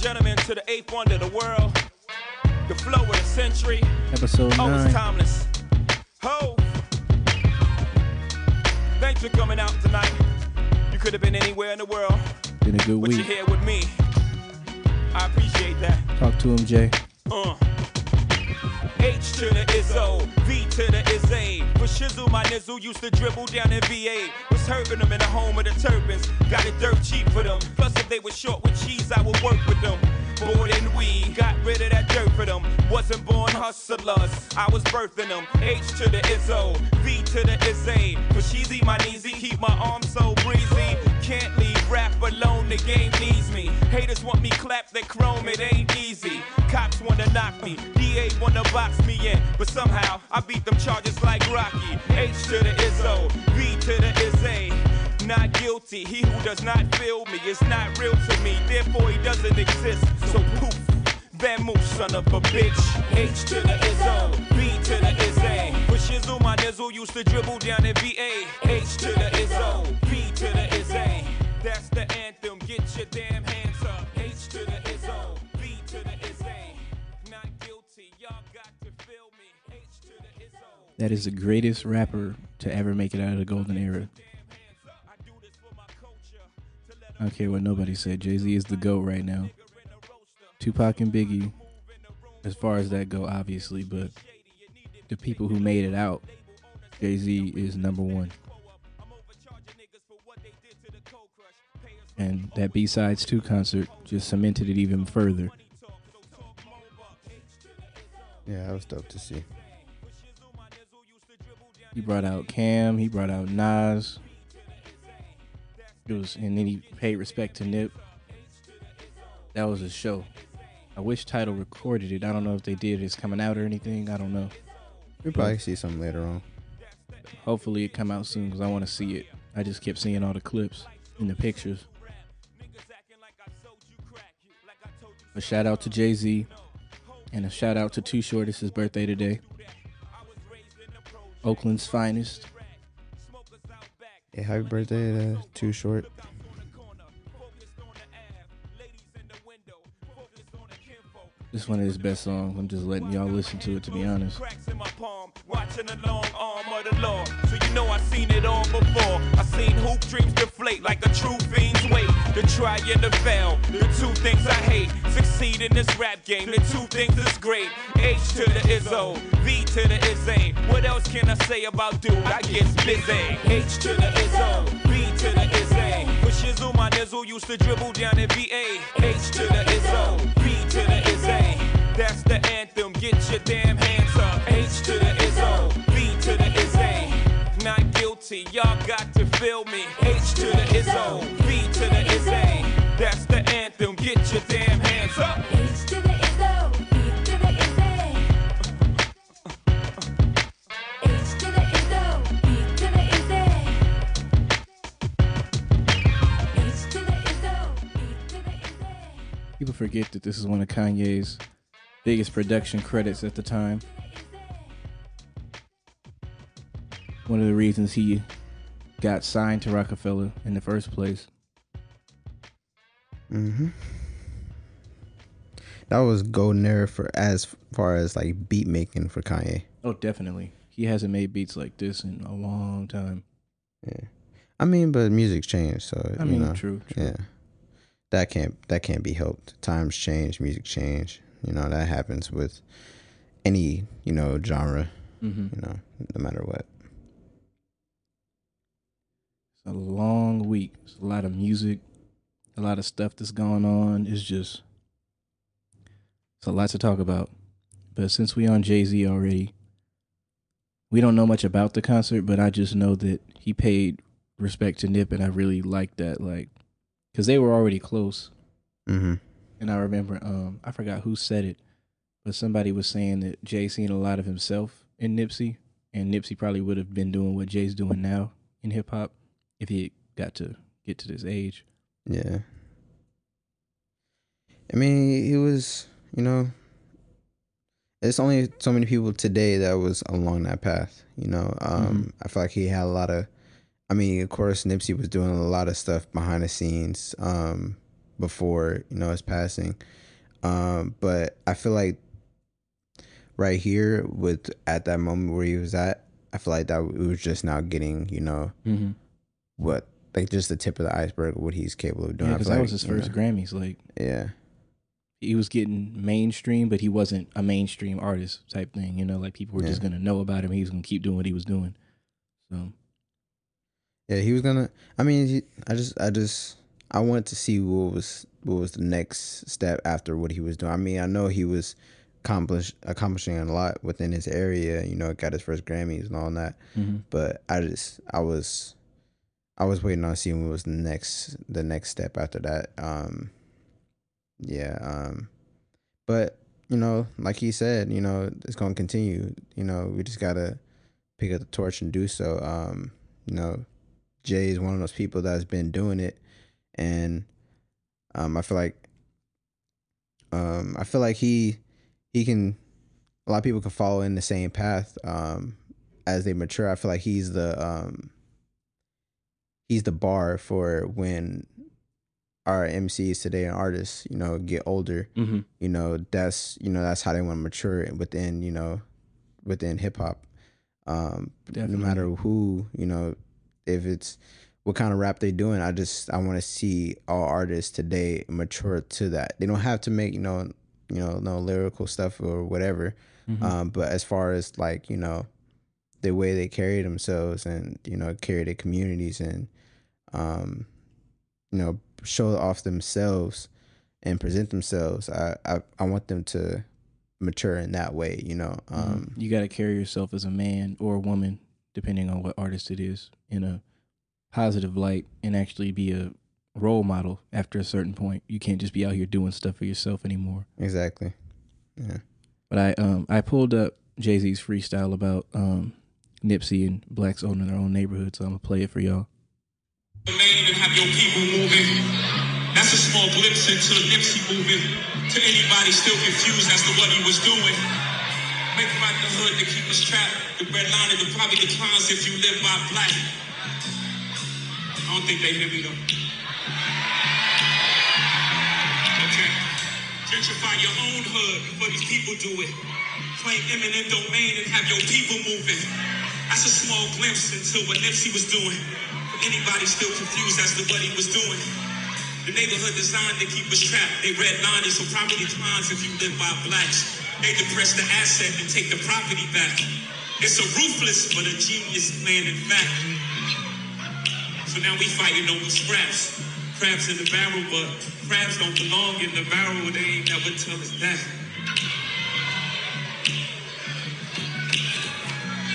gentlemen, to the eighth wonder of the world, the flow of the century. Episode Oh, it's nine. timeless. Ho! Thanks for coming out tonight. You could have been anywhere in the world, Been a good but you're here with me. I appreciate that. Talk to him, Jay. Uh. H to the Izzo, V to the Izzy. For Shizzle, my nizzle used to dribble down in VA. Was hurting them in the home of the turbans. Got it dirt cheap for them. Plus, if they were short with cheese, I would work with them. Bored and we got rid of that dirt for them. Wasn't born hustlers, I was birthing them. H to the Izzo, V to the Izzy. For Sheezy, my kneesy, keep my arms so breezy. Can't leave rap alone, the game needs me. Haters want me clap that chrome, it ain't easy. Cops wanna knock me, DA wanna box me in, but somehow I beat them charges like Rocky. H to the Izzo, B to the Izzy. Not guilty, he who does not feel me is not real to me, therefore he doesn't exist. So poof, Vamoose, son of a bitch. H to the Izzo, B to the Izzy. For Shizzle, my nizzle used to dribble down in VA. H to the Izzo, B to the Izzy. That's the anthem, get your damn hands up. H to the to the. Not guilty, y'all got to feel me. H to the. That is the greatest rapper to ever make it out of the golden era. Care what nobody said. Jay Z is the GOAT right now. Tupac and Biggie, as far as that go, obviously, but the people who made it out, Jay Z is number one. And that B Sides 2 concert just cemented it even further. Yeah, that was dope to see. He brought out Cam, he brought out Nas. It was, and then he paid respect to Nip. That was a show. I wish Tidal recorded it. I don't know if they did. It's coming out or anything. I don't know. We'll probably see something later on. Hopefully it come out soon because I want to see it. I just kept seeing all the clips and the pictures. A shout out to Jay Z, and a shout out to Too Short. It's his birthday today. Oakland's finest. Yeah, happy birthday to Too Short. This is one of his best songs. I'm just letting y'all listen to it. To be honest, Cracks in my palm, watching the long arm of the law. So you know I seen it all before. I seen hoop dreams deflate like a true fiend's weight. The try and the fail, the two things I hate. Succeed in this rap game, the two things is great. H to the V to the. What else can I say about dude? I get busy. H to the V to the. Shizzle, my nizzle used to dribble down in VA. H to the Izzo, V to the Izzy. That's the anthem, get your damn hands up. H to the Izzo, B to the Izzy. Not guilty, y'all got to feel me. H to the Izzo, B to the Izzy. That's the anthem, get your damn hands up. Forget that this is one of Kanye's biggest production credits at the time. One of the reasons he got signed to Rockefeller in the first place. Mm-hmm. That was golden era for as far as like beat making for Kanye. Oh, definitely. He hasn't made beats like this in a long time. Yeah. I mean, but music's changed, so I you mean, know, true, true. Yeah. That can't that can't be helped. Times change, music change. You know, that happens with any, you know, genre, hmm you know, no matter what. It's a long week. It's a lot of music, a lot of stuff that's going on. It's just it's a lot to talk about. But since we on Jay Z already, we don't know much about the concert, but I just know that he paid respect to Nip, and I really like that. Like, because they were already close, Mm-hmm. and I remember um I forgot who said it, but somebody was saying that Jay seen a lot of himself in Nipsey, and Nipsey probably would have been doing what Jay's doing now in hip hop if he got to get to this age. Yeah. I mean, he was, you know, it's only so many people today that was along that path, you know. Um I feel like he had a lot of I mean, of course Nipsey was doing a lot of stuff behind the scenes um before you know his passing. Um, but I feel like right here with at that moment where he was at, I feel like that we was just now getting you know Mm-hmm. what like just the tip of the iceberg of what he's capable of doing. Yeah, because that like, was his you know, first Grammys. Like yeah, he was getting mainstream, but he wasn't a mainstream artist type thing. You know, like people were just gonna know about him. He was gonna keep doing what he was doing. So yeah. He was gonna. I mean, he, I just, I just, I wanted to see what was what was the next step after what he was doing. I mean, I know he was accomplish accomplishing a lot within his area. You know, got his first Grammys and all that. mhm. but I just I was I was waiting on seeing what was the next the next step after that. Um yeah, um but you know, like he said, you know, it's gonna continue. You know, we just gotta pick up the torch and do so. Um, you know, Jay is one of those people that's been doing it and um I feel like um I feel like he he can a lot of people can follow in the same path um as they mature. I feel like he's the um he's the bar for when our MCs today and artists, you know, get older. Mhm. You know, that's you know that's how they want to mature within you know within hip hop. Um, Definitely. no matter who you know, if it's what kind of rap they're doing, I just I want to see all artists today mature to that. They don't have to make you know you know no lyrical stuff or whatever. Mhm. Um, but as far as like you know, the way they carry themselves and you know carry their communities and um, you know show off themselves and present themselves, I I, I want them to mature in that way. You know, Mhm. um, you got to carry yourself as a man or a woman, depending on what artist it is, in a positive light and actually be a role model after a certain point. You can't just be out here doing stuff for yourself anymore. exactly. Yeah. But I um I pulled up Jay Z's freestyle about um Nipsey and blacks owning their own neighborhood, so I'm gonna play it for y'all. lane and have your people moving. That's a small glimpse into the Nipsey movement. To anybody still confused as to what he was doing. The hood to keep us trapped. The red line it probably declines if you live by black. I don't think they hear me though. Okay. Gentrify your own hood before these people do it. Claim eminent domain and have your people moving. That's a small glimpse into what Nipsey was doing. For anybody still confused as to what he was doing. The neighborhood designed to keep us trapped. They redlined it so property declines if you live by blacks. They depress the asset and take the property back. It's a ruthless but a genius plan in fact. So now we fighting over scraps. Crabs in the barrel, but crabs don't belong in the barrel. They ain't never tell us that.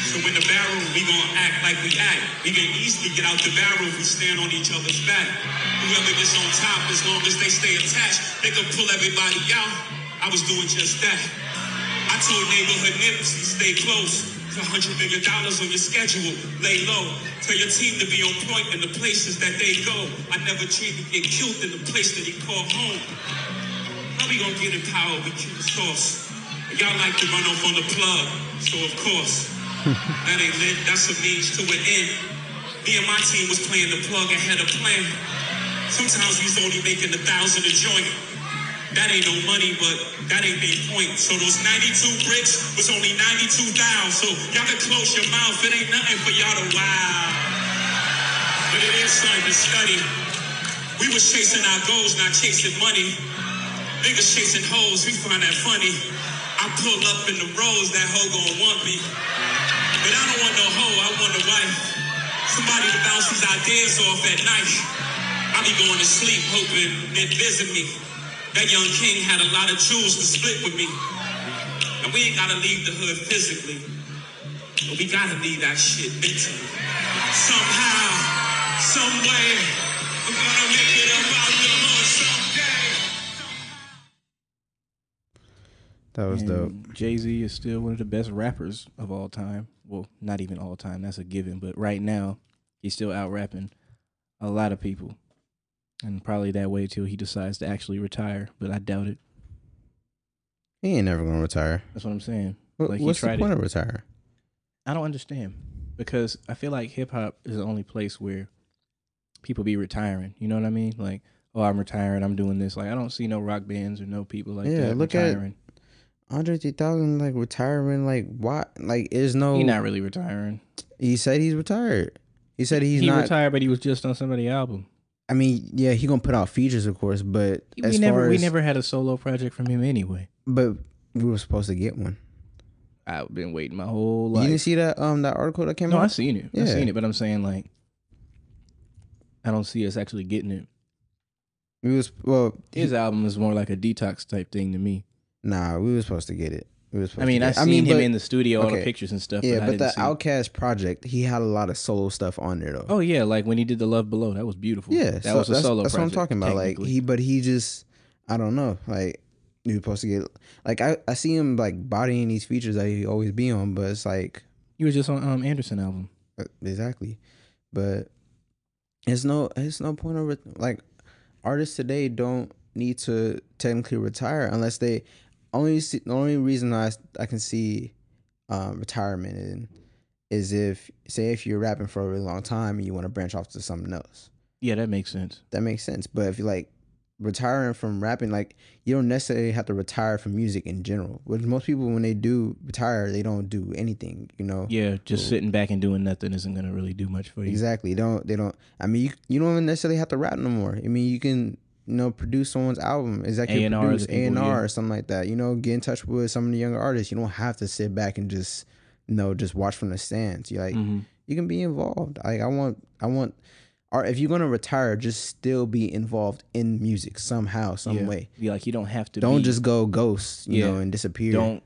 So in the barrel, we gonna act like we act. We can easily get out the barrel if we stand on each other's back. Whoever gets on top, as long as they stay attached, they can pull everybody out. I was doing just that. I told neighborhood Nipsey, stay close. A hundred million dollars on your schedule. Lay low. Tell your team to be on point in the places that they go. I never dreamed to get killed in the place that he called home. How we gonna get in power? with kill sauce? Y'all like to run off on the plug, so of course. that ain't lit, that's a means to an end. Me and my team was playing the plug and had a plan. Sometimes we was only making a thousand a joint. That ain't no money, but that ain't the point. So those 92 bricks was only 92 down. So y'all can close your mouth. It ain't nothing for y'all to wow. But it is something to study. We was chasing our goals, not chasing money. Niggas chasing hoes, we find that funny. I pull up in the rose, that hoe gon' want me. But I don't want no hoe, I want a wife. Somebody to bounce these ideas off at night. I be going to sleep hoping they visit me. That young king had a lot of jewels to split with me. And we ain't gotta leave the hood physically. But we gotta leave that shit mentally. Somehow, some way, we're gonna make it up out the hood someday. That was dope. Jay Z is still one of the best rappers of all time. Well, not even all time, that's a given, but right now he's still out rapping a lot of people. And probably that way till he decides to actually retire, but I doubt it. He ain't never gonna retire. That's what I'm saying. What, Like, he what's the tried point it. of retire? I don't understand because I feel like hip hop is the only place where people be retiring. You know what I mean? Like oh, I'm retiring, I'm doing this. Like I don't see no rock bands or no people like Yeah, that look at- retiring. Andre 3000 like retiring like what like is no He's not really retiring. he said he's retired. He said he's he not retired, but he was just on somebody's album. I mean, yeah, he going to put out features of course, but We as never far we as never had a solo project from him anyway. but we were supposed to get one. I've been waiting my whole life. you didn't see that um that article that came out? No, I out? seen it. I seen it, but I'm saying like I don't see us actually getting it. We was well His album is more like a detox type thing to me. nah, we were supposed to get it. We I mean, I get it. seen him but- in the studio, all the pictures and stuff. Yeah, but, I but the. OutKast project, he had a lot of solo stuff on there though. Oh yeah, like when he did the Love Below, that was beautiful. yeah, that so was a that's, solo. That's what I'm talking about. Like he, but he just, I don't know. Like he was supposed to get. Like I, I see him like bodying these features that he always be on, but it's like he was just on um Anderson album. uh, exactly. But it's no, it's no point of. Like artists today don't need to technically retire unless they only see the only reason I I can see um, retirement in is if say if you're rapping for a really long time and you want to branch off to something else. Yeah, that makes sense. That makes sense. But if you like retiring from rapping, like you don't necessarily have to retire from music in general. Which most people when they do retire, they don't do anything. You know. Yeah, just sitting back and doing nothing isn't gonna really do much for you. Exactly. They don't. They don't. I mean, you you don't even necessarily have to rap no more. I mean, you can you know produce someone's album, executive A&R produce A and R or something like that. You know, get in touch with some of the younger artists. You don't have to sit back and just you know just watch from the stands. You like hmm you can be involved. Like I want I want. Or if you're gonna retire, just still be involved in music somehow, some yeah. way. Yeah, like you don't have to. Don't be- just go ghost, you Yeah. know, and disappear. don't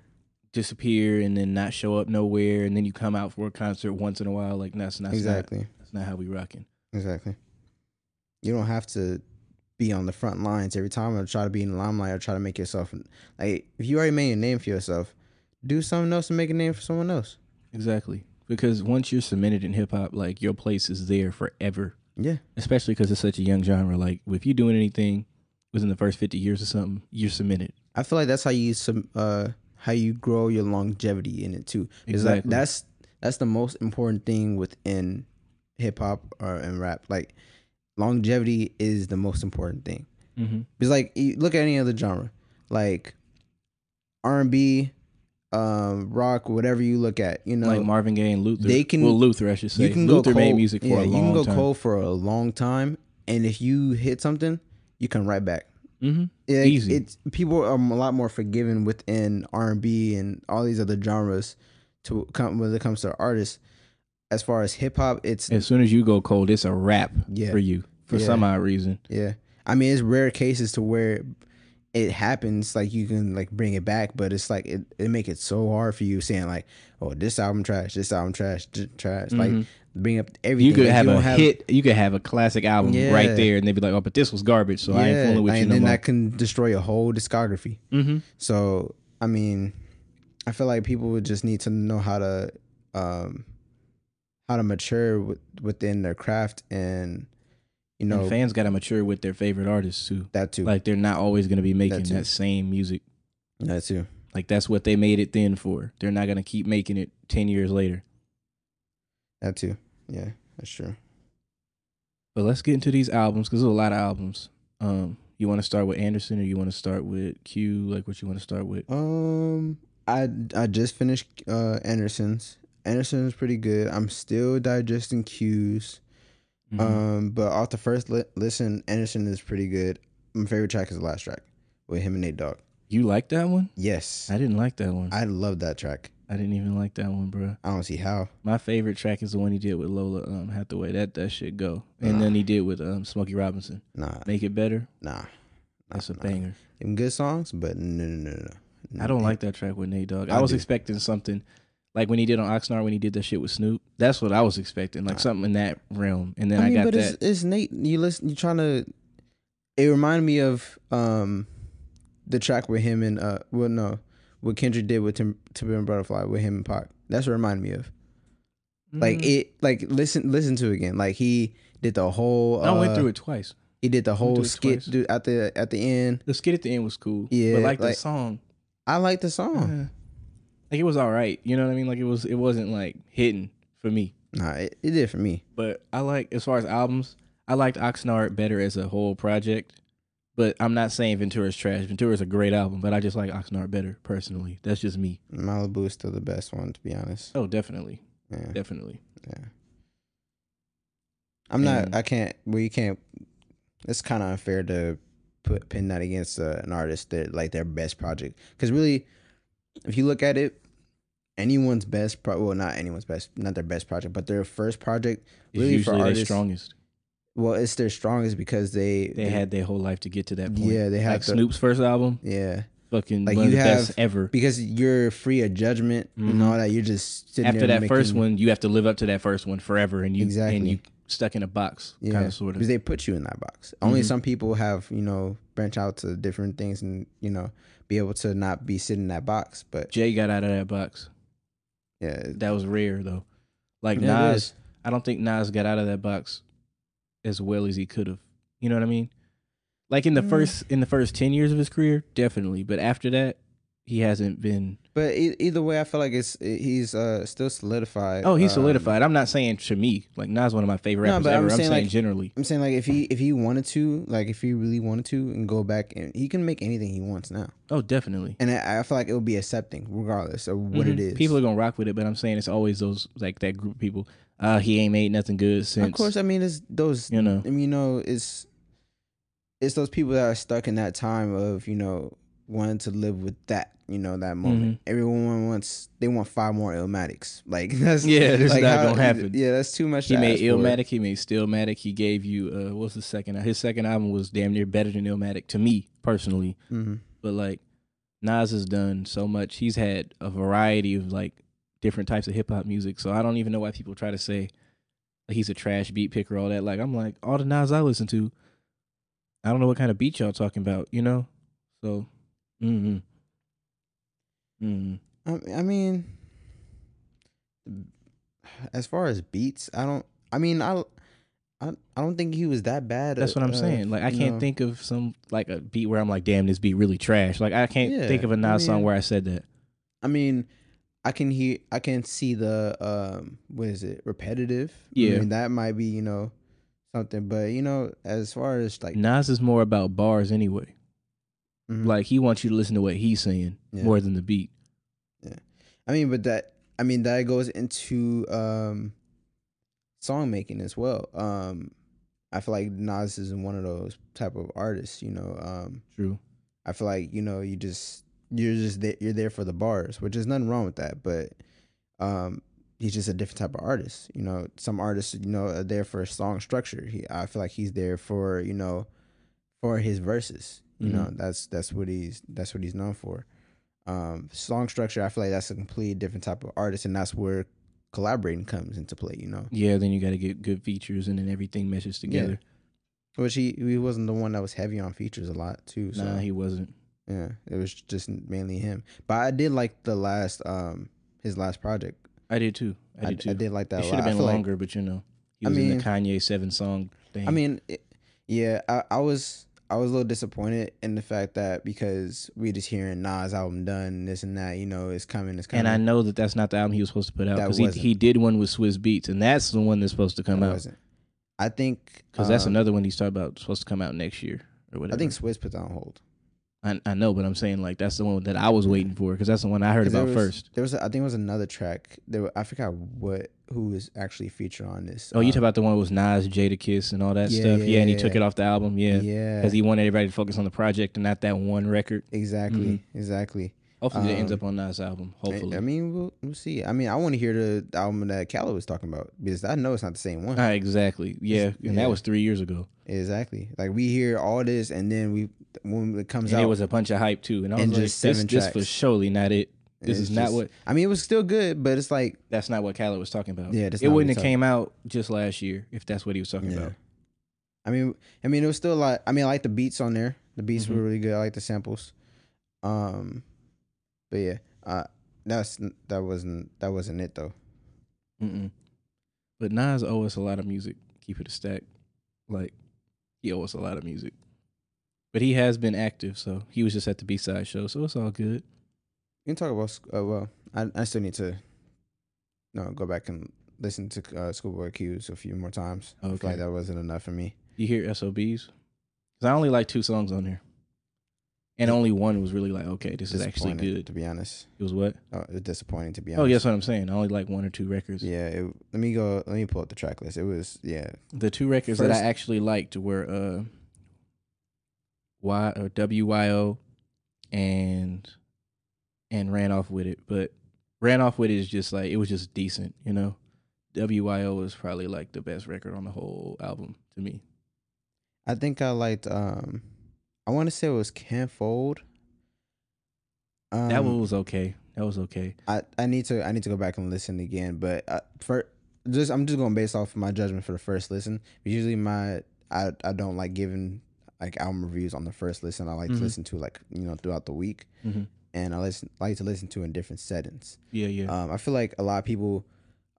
disappear and then not show up nowhere, and then you come out for a concert once in a while. Like that's not exactly. That's not how we rocking. Exactly. You don't have to be on the front lines every time or try to be in the limelight or try to make yourself like if you already made a name for yourself, do something else and make a name for someone else. Exactly. Because once you're cemented in hip hop, like your place is there forever. Yeah. Especially because it's such a young genre. Like if you're doing anything within the first 50 years or something, you're cemented. I feel like that's how you some uh how you grow your longevity in it too. Exactly. that's that's the most important thing within hip hop or and rap. Like longevity is the most important thing. Mm-hmm. Because like look at any other genre, like R and B, um, rock, whatever you look at, you know, like Marvin Gaye and Luther. they can- well, Luther, I should say. you can Luther go cold, made music for yeah, a long time. you can go time. cold for a long time, and if you hit something, you come right back. Mm-hmm. It, Easy. It's people are a lot more forgiving within R and B and all these other genres to come when it comes to artists. As far as hip hop, it's As soon as you go cold, it's a wrap Yeah. for you for Yeah. some odd reason. yeah. I mean, it's rare cases to where it happens like you can like bring it back, but it's like it, it make it so hard for you saying like, oh, this album trash, this album trash, trash. Like bring up everything. Mm-hmm. You could Like, have a don't hit. You could have a classic album Yeah. right there, and they'd be like, "Oh, but this was garbage." So I ain't fooling with and you no then more. that can destroy a whole discography. mm-hmm. So I mean, I feel like people would just need to know how to um how to mature with, within their craft and you know and fans got to mature with their favorite artists too. that too. Like they're not always going to be making too. that same music. that too. Like that's what they made it then for. They're not going to keep making it ten years later. That too. Yeah, that's true. But let's get into these albums because there's a lot of albums. Um, you want to start with Anderson or you want to start with Q? Like what you want to start with? Um, I I just finished uh Anderson's. Anderson's pretty good. I'm still digesting Q's. Mhm. Um, but off the first li- listen, Anderson is pretty good. My favorite track is the last track with him and Nate Dogg. you like that one? Yes, I didn't like that one. I, love that track. I didn't even like that one, bro. I don't see how. My favorite track is the one he did with Lalah um, Hathaway. That that shit go. And then he did with um, Smokey Robinson. Nah, Make it better. nah. That's a nah. banger. Them good songs, but no, no, no, no, no. I don't like that track with Nate Dogg. I, I was do. expecting something like when he did on Oxnard when he did that shit with Snoop. That's what I was expecting, like something in that realm. And then I, I mean, got but that. it's, it's Nate. You listen. You trying to. It reminded me of um, the track with him and uh, well, no, what Kendrick did with Tim, and Butterfly with him and Pac. That's what it reminded me of. Like Mm. it, like listen, listen to it again. Like he did the whole. I went uh, through it twice. He did the whole skit dude, at the at the end. The skit at the end was cool. Yeah, but like, the song, I like the song. eh, like it was all right. You know what I mean? Like it was. It wasn't like hitting for me. Nah, it, it did for me. But I like as far as albums, I liked Oxnard better as a whole project, but I'm not saying Ventura's trash. Ventura's a great album, but I just like Oxnard better personally. That's just me. Malibu is still the best one, to be honest. Oh, definitely, Yeah, definitely. yeah. I'm not. I can't. Well, you can't. It's kind of unfair to put pin that against uh, an artist that like their best project. Because really, if you look at it, anyone's best. Pro- well, not anyone's best. Not their best project, but their first project. Really, for usually their strongest. Well, it's their strongest because they They had their whole life to get to that point. Yeah, they had like the- Snoop's first album, yeah fucking Like, one of you the best have- ever. because you're free of judgment and Mhm. all that. You're just sitting After that first one, you have to live up to that first one forever, and you and Exactly. you stuck in a box, Yeah, kind of sort of. because they put you in that box. Only Mhm. some people have, you know, branch out to different things and you know be able to not be sitting in that box. But Jay got out of that box. Yeah, That was rare though. Like Nas, is. I don't think Nas got out of that box as well as he could have. You know what I mean? Like in the Mm. first in the first ten years of his career, definitely. But after that, he hasn't been. but e- either way, I feel like it's he's uh still solidified. Oh, he's Um, solidified. I'm not saying to me, like Nas, one of my favorite No, rappers but I'm ever. I'm saying, saying, like, generally. I'm saying like if he if he wanted to, like if he really wanted to, and go back and he can make anything he wants now, Oh, definitely. and I, I feel like it would be accepting regardless of what it Mhm. is. People are gonna rock with it, but I'm saying it's always those like that group of people. Uh, he ain't made nothing good since. Of course, I mean it's those. You know. I mean, you know, it's it's those people that are stuck in that time of you know wanting to live with that. You know that moment. Mm-hmm. Everyone wants. They want five more Illmatics. Like that's Yeah, that's like not gonna happen. Yeah, that's too much. He to made. Illmatic. He made Stillmatic. He gave you uh, what's the second? His second album was damn near better than Illmatic to me personally. Mhm. But like Nas has done so much. He's had a variety of like different types of hip hop music. So I don't even know why people try to say like, he's a trash beat picker. All that. Like I'm like all the Nas I listen to. I don't know what kind of beat y'all talking about. You know. So. Mm-hmm. Mm-hmm. I, I mean, as far as beats, I don't. I mean, I. I, I don't think he was that bad. That's what I'm uh, saying. Like I can't know. think of some like a beat where I'm like, damn, this beat really trash. Like I can't Yeah, think of a Nas song mean- where I said that. I mean, I can hear, I can see the, um, what is it, repetitive? I Yeah. mean, that might be, you know, something. But you know, as far as like, Nas is more about bars anyway. Mhm. Like he wants you to listen to what he's saying Yeah. more than the beat. Yeah. I mean, but that, I mean, that goes into um, song making as well. Um, I feel like Nas is one of those type of artists. You know, um, True. I feel like you know, you just you're just there, you're there for the bars, which is nothing wrong with that. But um, he's just a different type of artist. You know, some artists, you know, are there for a song structure. He, I feel like he's there for you know, for his verses. You know, that's that's what he's that's what he's known for. Um, song structure, I feel like that's a completely different type of artist, and that's where collaborating comes into play. You know, Yeah, then you got to get good features and then everything meshes together. which he he wasn't the one that was heavy on features a lot too. So Nah, he wasn't. yeah, it was just mainly him. But I did like the last um his last project. I did too. I I, did too. I did like that. it should have been feel like- longer, but you know, he I was in the Kanye seven song thing. I mean, it, yeah, I, I was I was a little disappointed in the fact that because we just hearing Nas album done, this and that, you know, it's coming, it's coming. and I know that that's not the album he was supposed to put out because he, he did one with Swizz Beatz, and that's the one that's supposed to come It out. wasn't. I think Because that's um, another one he's talking about supposed to come out next year or whatever. I think Swiss put that on hold. I, I know, but I'm saying like that's the one that I was waiting for because that's the one I heard there about was- first. There was, a, I think, it was another track. There, were, I forgot what who was actually featured on this. Oh, you um, talk about the one with Nas, Jadakiss, and all that Yeah, stuff. yeah, Yeah, and he yeah, took it off the album. Yeah, Yeah, because he wanted everybody to focus on the project and not that one record. exactly, Mhm. exactly. Hopefully, it ends Um, up on Nas' album. Hopefully, I mean, we'll, we'll see. I mean, I want to hear the album that Khaled was talking about because I know it's not the same one. Ah, exactly. Yeah, and yeah. that was three years ago, Exactly. Like we hear all this, and then we when it comes and out, it was a bunch of hype too. And I was And like, just this, this for surely not it. This it's is not just- what. I mean, it was still good, but it's like That's not what Khaled was talking about. Yeah, it not wouldn't have came out just last year if that's what he was talking Yeah. about. I mean, I mean, it was still a lot. I mean, I like the beats on there. The beats Mhm. were really good. I like the samples. Um, but yeah, uh, that's that wasn't that wasn't it though. Mm-mm. But Nas owes us a lot of music. Keep it a stack. Like he owes us a lot of music. But he has been active, so he was just at the B side show, so it's all good. You can talk about. Uh, well, I I still need to, no, go back and listen to uh, Schoolboy Q's a few more times. I feel Okay. like that wasn't enough for me. You hear SOBs? Because I only like two songs on there, and only one was really like, okay, this is actually good. To be honest, It was what? oh, it was disappointing. To be honest. Oh, yes, what I'm saying. I only like one or two records. Yeah. It, let me go. Let me pull up the track list. It was yeah. The two records that I actually liked were uh, Y or WYO, and and ran off with it. But ran off with it is just like it was just decent, you know. WYO was probably like the best record on the whole album to me. I think I liked. Um, I want to say it was Can't Fold. Um, that one was okay. That was okay. I, I need to I need to go back and listen again, but uh, for just I'm just going based off my judgment for the first listen. But usually my I I don't like giving like album reviews on the first listen. I like Mhm. to listen to like you know throughout the week, hmm and I listen like to listen to in different settings. Yeah, yeah. Um, I feel like a lot of people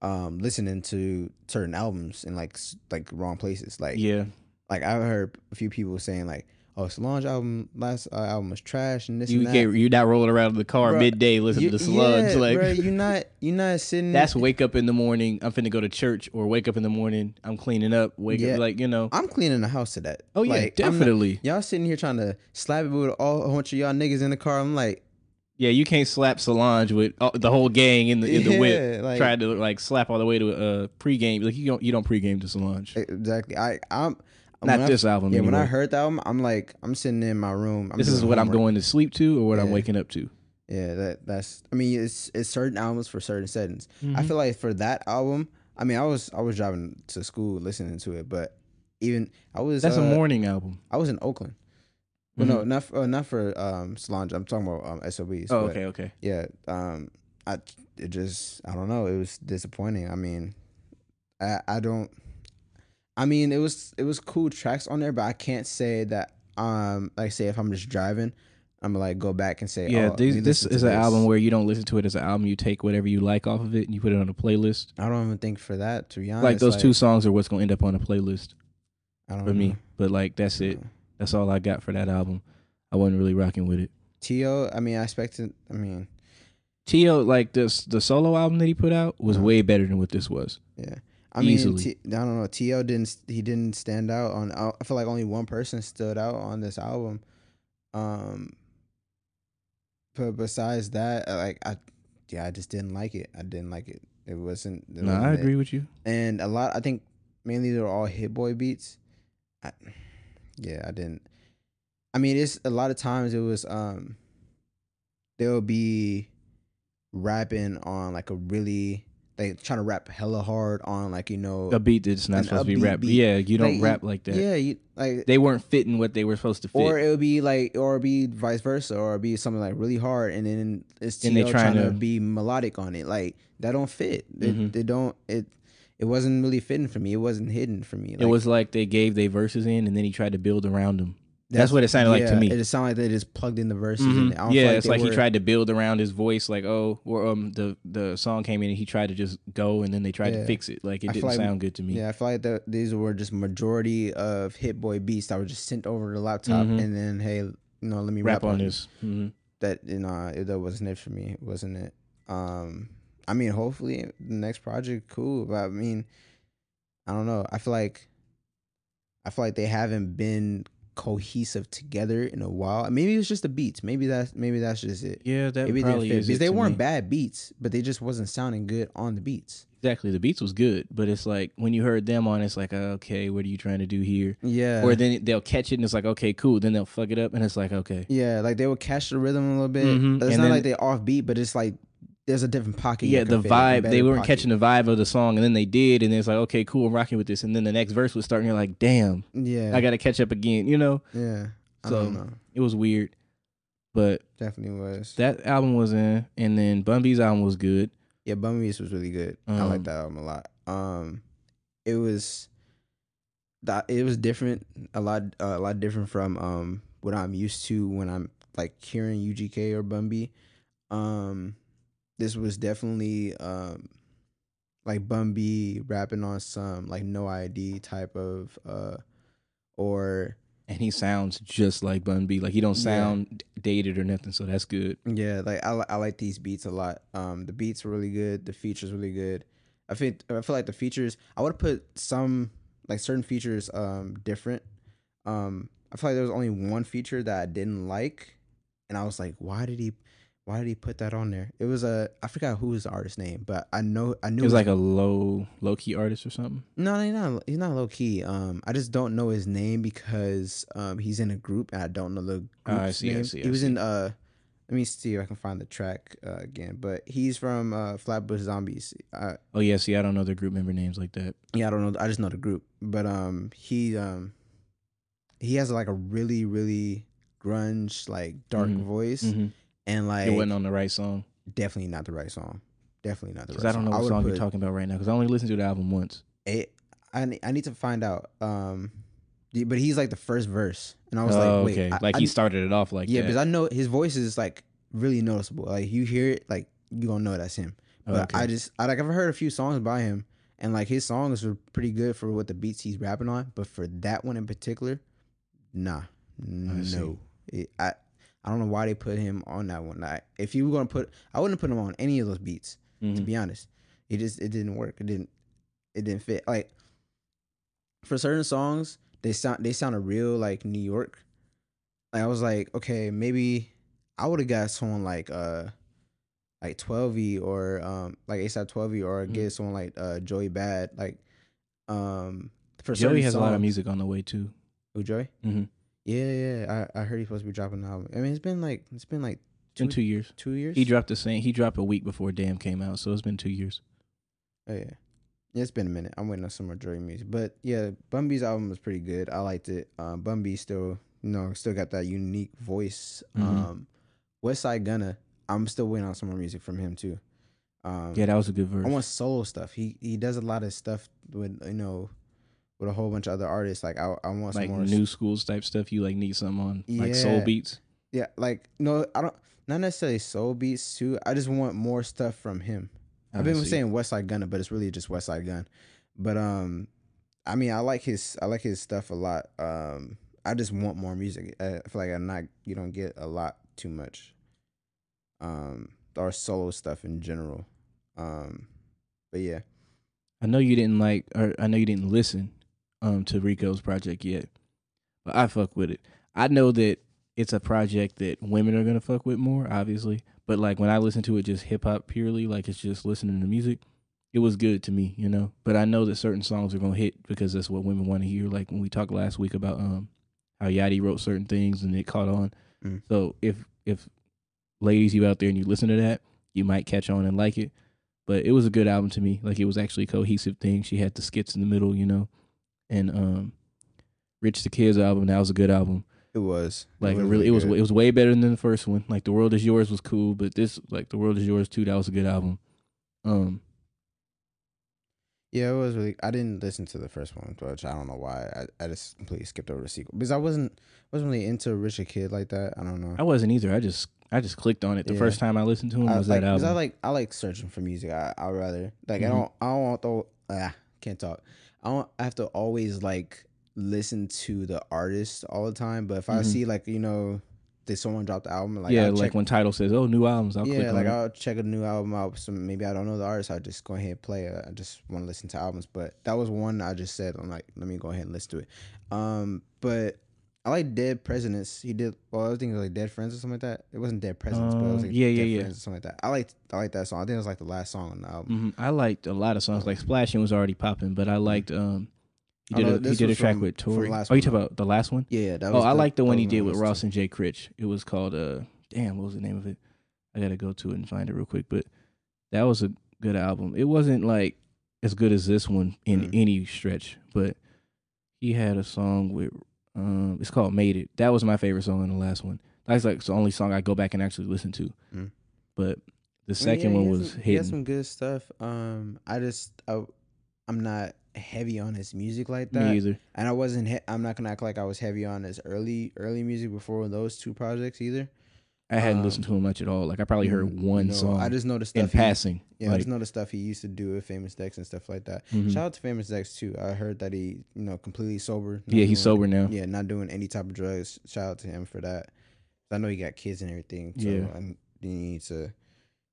um listening to certain albums in like like wrong places. Like yeah. like I've heard a few people saying like, "Oh, Solange album last uh, album was trash," and this You and that. get you not rolling around in the car midday listening You- to Solange yeah, like bruh, you not you're not sitting. that's wake up in the morning. I'm finna go to church or wake up in the morning. I'm cleaning up. Wake Yeah. up like you know. I'm cleaning the house to that. Oh yeah, Like, I'm not- definitely. y'all sitting here trying to slap it with all a bunch of y'all niggas in the car. I'm like, Yeah, you can't slap Solange with uh, the whole gang in the in the whip. Yeah, like- trying to like slap all the way to a uh, pregame. Like you don't you don't pregame to Solange. exactly. I I'm Not when I- this album. Yeah, when I heard that album, I'm like, I'm sitting in my room. I'm this is doing what I'm going to sleep to or what I'm waking up to. Yeah, that that's. I mean, it's it's certain albums for certain settings. I Mhm. feel like for that album, I mean, I was I was driving to school listening to it, but even I was That's uh, a morning album. I was in Oakland. Well, no, not for, uh, not for um Solange. I'm talking about um SOBs. Oh, okay, okay. Yeah. Um, I it just I don't know. It was disappointing. I mean, I I don't. I mean, it was it was cool tracks on there, but I can't say that. Um, like say if I'm just driving, I'm gonna like go back and say, Yeah, oh, this, this is an album where you don't listen to it as an album. You take whatever you like off of it and you put it on a playlist. I don't even think for that to be honest. like those two songs are what's gonna end up on a playlist I don't for me. But like that's it. That's all I got for that album. I wasn't really rocking with it. T.O. I mean, I expected. I mean, To like this, the solo album that he put out was Uh-huh. way better than what this was. yeah. I mean. T, I don't know. TL didn't. He didn't stand out on. I feel like only one person stood out on this album. Um. But besides that, like I, yeah, I just didn't like it. I didn't like it. It wasn't. It No, I wasn't it. agree with you. And a lot. I think mainly they were all hit boy beats. I, yeah, I didn't. I mean, it's a lot of times it was um. They'll be rapping on like a really like trying to rap hella hard on like you know A beat that's not supposed to be rap. Yeah, you don't Like, rap like that. yeah you, like They weren't fitting what they were supposed to fit. or it would be like or be vice versa or be something like really hard and then it's And they trying trying to to- be melodic on it like that don't fit it, Mhm. it don't it it wasn't really fitting for me it wasn't hidden for me it was like they gave their verses in and then he tried to build around them. That's, what it sounded like to me. it sounded like they just plugged in the verses Mhm. and I don't feel Yeah, it's they like he tried to build around his voice, like oh, or um, the the song came in and he tried to just go and then they tried to fix it. Like it I didn't like- sound good to me. Yeah, I feel like that these were just majority of Hit Boy beats that were just sent over the laptop, Mhm. and then hey, you know, let me Rap, rap, on it. this. hmm That you know, it, that wasn't it for me, wasn't it? Um, I mean, hopefully the next project cool, but I mean, I don't know. I feel like, I feel like they haven't been cohesive together in a while. Maybe it's just the beats. Maybe that's maybe that's just it. Yeah, that Maybe they probably is because they weren't me. bad beats, but they just wasn't sounding good on the beats. Exactly, the beats was good, but it's like when you heard them on, it's like uh, okay, what are you trying to do here? Yeah. Or then they'll catch it and it's like okay, cool. Then they'll fuck it up and it's like okay, Yeah, like they will catch the rhythm a little bit. Mhm. It's And not then- like they off beat, but it's like there's a different pocket. yeah, the fit in, a vibe they weren't pocket. catching the vibe of the song, and then they did, and it's like okay, cool, I'm rocking with this, and then the next verse was starting. You're like, damn, Yeah, I got to catch up again. You know, yeah. I So- don't know. it was weird, but Definitely was. that album was in, and then Bun B's album was good. yeah, Bun B's was really good. I like Um, that album a lot. Um, it was that it was different, a lot, uh, a lot different from um what I'm used to when I'm like hearing UGK or Bun B. Um, this was definitely um like Bun B rapping on some like No I.D. type of uh or And he sounds just like Bun B. Like he don't Yeah. sound dated or nothing, so that's good. yeah like I, I like these beats a lot um the beats were really good the features really good I think I feel like the features I would have put some like certain features um different. Um, I feel like there was only one feature that I didn't like, and I was like, why did he? Why did he put that on there? It was a I forgot who was the artist name, but I know I knew It was like a low low key artist or something. no, he's not. He's not low key. Um, I just don't know his name because um he's in a group and I don't know the group's Ah, I see, I name. see, I he was in uh, let me see if I can find the track uh, again. But he's from uh Flatbush Zombies. Uh, Oh yeah, see, I don't know their group member names like that. yeah, I don't know. I just know the group. But um, he um, he has like a really really grunge like dark Mhm. voice Mm-hmm. And like it wasn't on the right song definitely not the right song. Definitely not the because right I don't know what song you're put- talking about right now because I only listened to the album once. it I ne- I need to find out. Um, the- but he's like the first verse, and I was oh, like, wait, okay, I- like I- he started it off like yeah, that. because I know his voice is like really noticeable. Like you hear it, like you gonna know that's him. But Okay. I just I like I've heard a few songs by him, and like his songs are pretty good for what the beats he's rapping on. But for that one in particular, nah, see. no, It- I. I don't know why they put him on that one. Like, if you were gonna put, I wouldn't put him on any of those beats to Mhm. be honest. It just it didn't work. It didn't it didn't fit. Like for certain songs, they sound they sounded real like New York. Like I was like, okay, maybe I would have got someone like uh like 12 or um like ASAP 12 or Mhm. get someone like uh Joey Bad like um for Joey has a lot of music on the way too. Who Joey? Mhm. Yeah, yeah. I, I heard he's supposed to be dropping an album. I mean, it's been like it's been like been two years. two years. He dropped the same. He dropped a week before Damn came out, so it's been two years. Oh yeah. Yeah, it's been a minute. I'm waiting on some more Joey music. But yeah, Bun B's album was pretty good. I liked it. Um Bumby still you know, still got that unique voice. Mhm. Um West Side Gunna, I'm still waiting on some more music from him too. Um Yeah, that was a good verse. I want solo stuff. He he does a lot of stuff with you know with a whole bunch of other artists. Like I I want some like more new schools type stuff. You like need something on like soul beats. Yeah, like no, I don't not necessarily soul beats too. I just want more stuff from him. I've been see. saying West Side Gunna, but it's really just Westside Gun. But um, I mean, I like his I like his stuff a lot. Um, I just want more music. I feel like I'm not you don't get a lot too much. Um, or solo stuff in general. Um, but yeah, I know you didn't like, or I know you didn't listen um to Rico's project yet, but I fuck with it. I know that it's a project that women are gonna fuck with more, obviously. But like when I listen to it, just hip hop purely, like it's just listening to music. It was good to me, you know. But I know that certain songs are gonna hit because that's what women want to hear. Like when we talked last week about um how Yachty wrote certain things and it caught on. Mm. So if if ladies you out there and you listen to that, you might catch on and like it. But it was a good album to me. Like it was actually a cohesive thing. She had the skits in the middle, you know. And um Rich the Kids album, that was a good album. it was Like it really it was good. it was way better than the first one. Like The World Is Yours was cool, but this like The World Is Yours too, that was a good album. Um Yeah, it was really. I didn't listen to the first one, which I don't know why. I, I just completely skipped over the sequel because I wasn't wasn't really into Rich the Kid like that. I don't know. I wasn't either. I just I just clicked on it. The Yeah. first time I listened to him I, was like, that album. I like I like searching for music. I I rather like I Mhm. don't I don't want to ah can't talk. I don't I have to always like listen to the artist all the time. But if I Mhm. see like you know did someone drop the album like yeah, I'll like check, when Tidal says, "Oh, new albums," I'll yeah like it. I'll check a new album out. So maybe I don't know the artist. I just go ahead and play it. I just want to listen to albums. But that was one I just said I'm like let me go ahead and listen to it. Um, but. I like Dead Presidents. He did well. I think it was like Dead Friends or something like that. It wasn't Dead Presidents, but it was Um, like yeah, yeah, Dead yeah. Friends or something like that. I like I like that song. I think it was like the last song on the album. hmm I liked a lot of songs. Like Splashing was already popping, but I liked um he Oh, did no, a he did a track from- with Tory. Oh, you talk about the last one? Yeah, yeah. That Oh, was I like the one he did with Ross and Jay Critch. It was called uh damn, what was the name of it? I gotta go to it and find it real quick. But that was a good album. It wasn't like as good as this one in Mhm. any stretch, but he had a song with um it's called Made It. That was my favorite song in the last one. That's like the only song I go back and actually listen to. Mm. But the second yeah, one was some, he has hidden. some good stuff. Um, I just I, I'm not heavy on his music like that, Me either. and I wasn't. He- I'm not gonna act like I was heavy on his early early music before those two projects either. I hadn't Um, listened to him much at all. Like I probably heard one no, song I just know the in he- passing. yeah, I just know the stuff he used to do with Famous Dex and stuff like that. mhm. Shout out to Famous Dex too. I heard that he, you know, completely sober. Yeah, he's sober now. Yeah, not doing any type of drugs. Shout out to him for that. I know he got kids and everything. So Yeah. and he needs to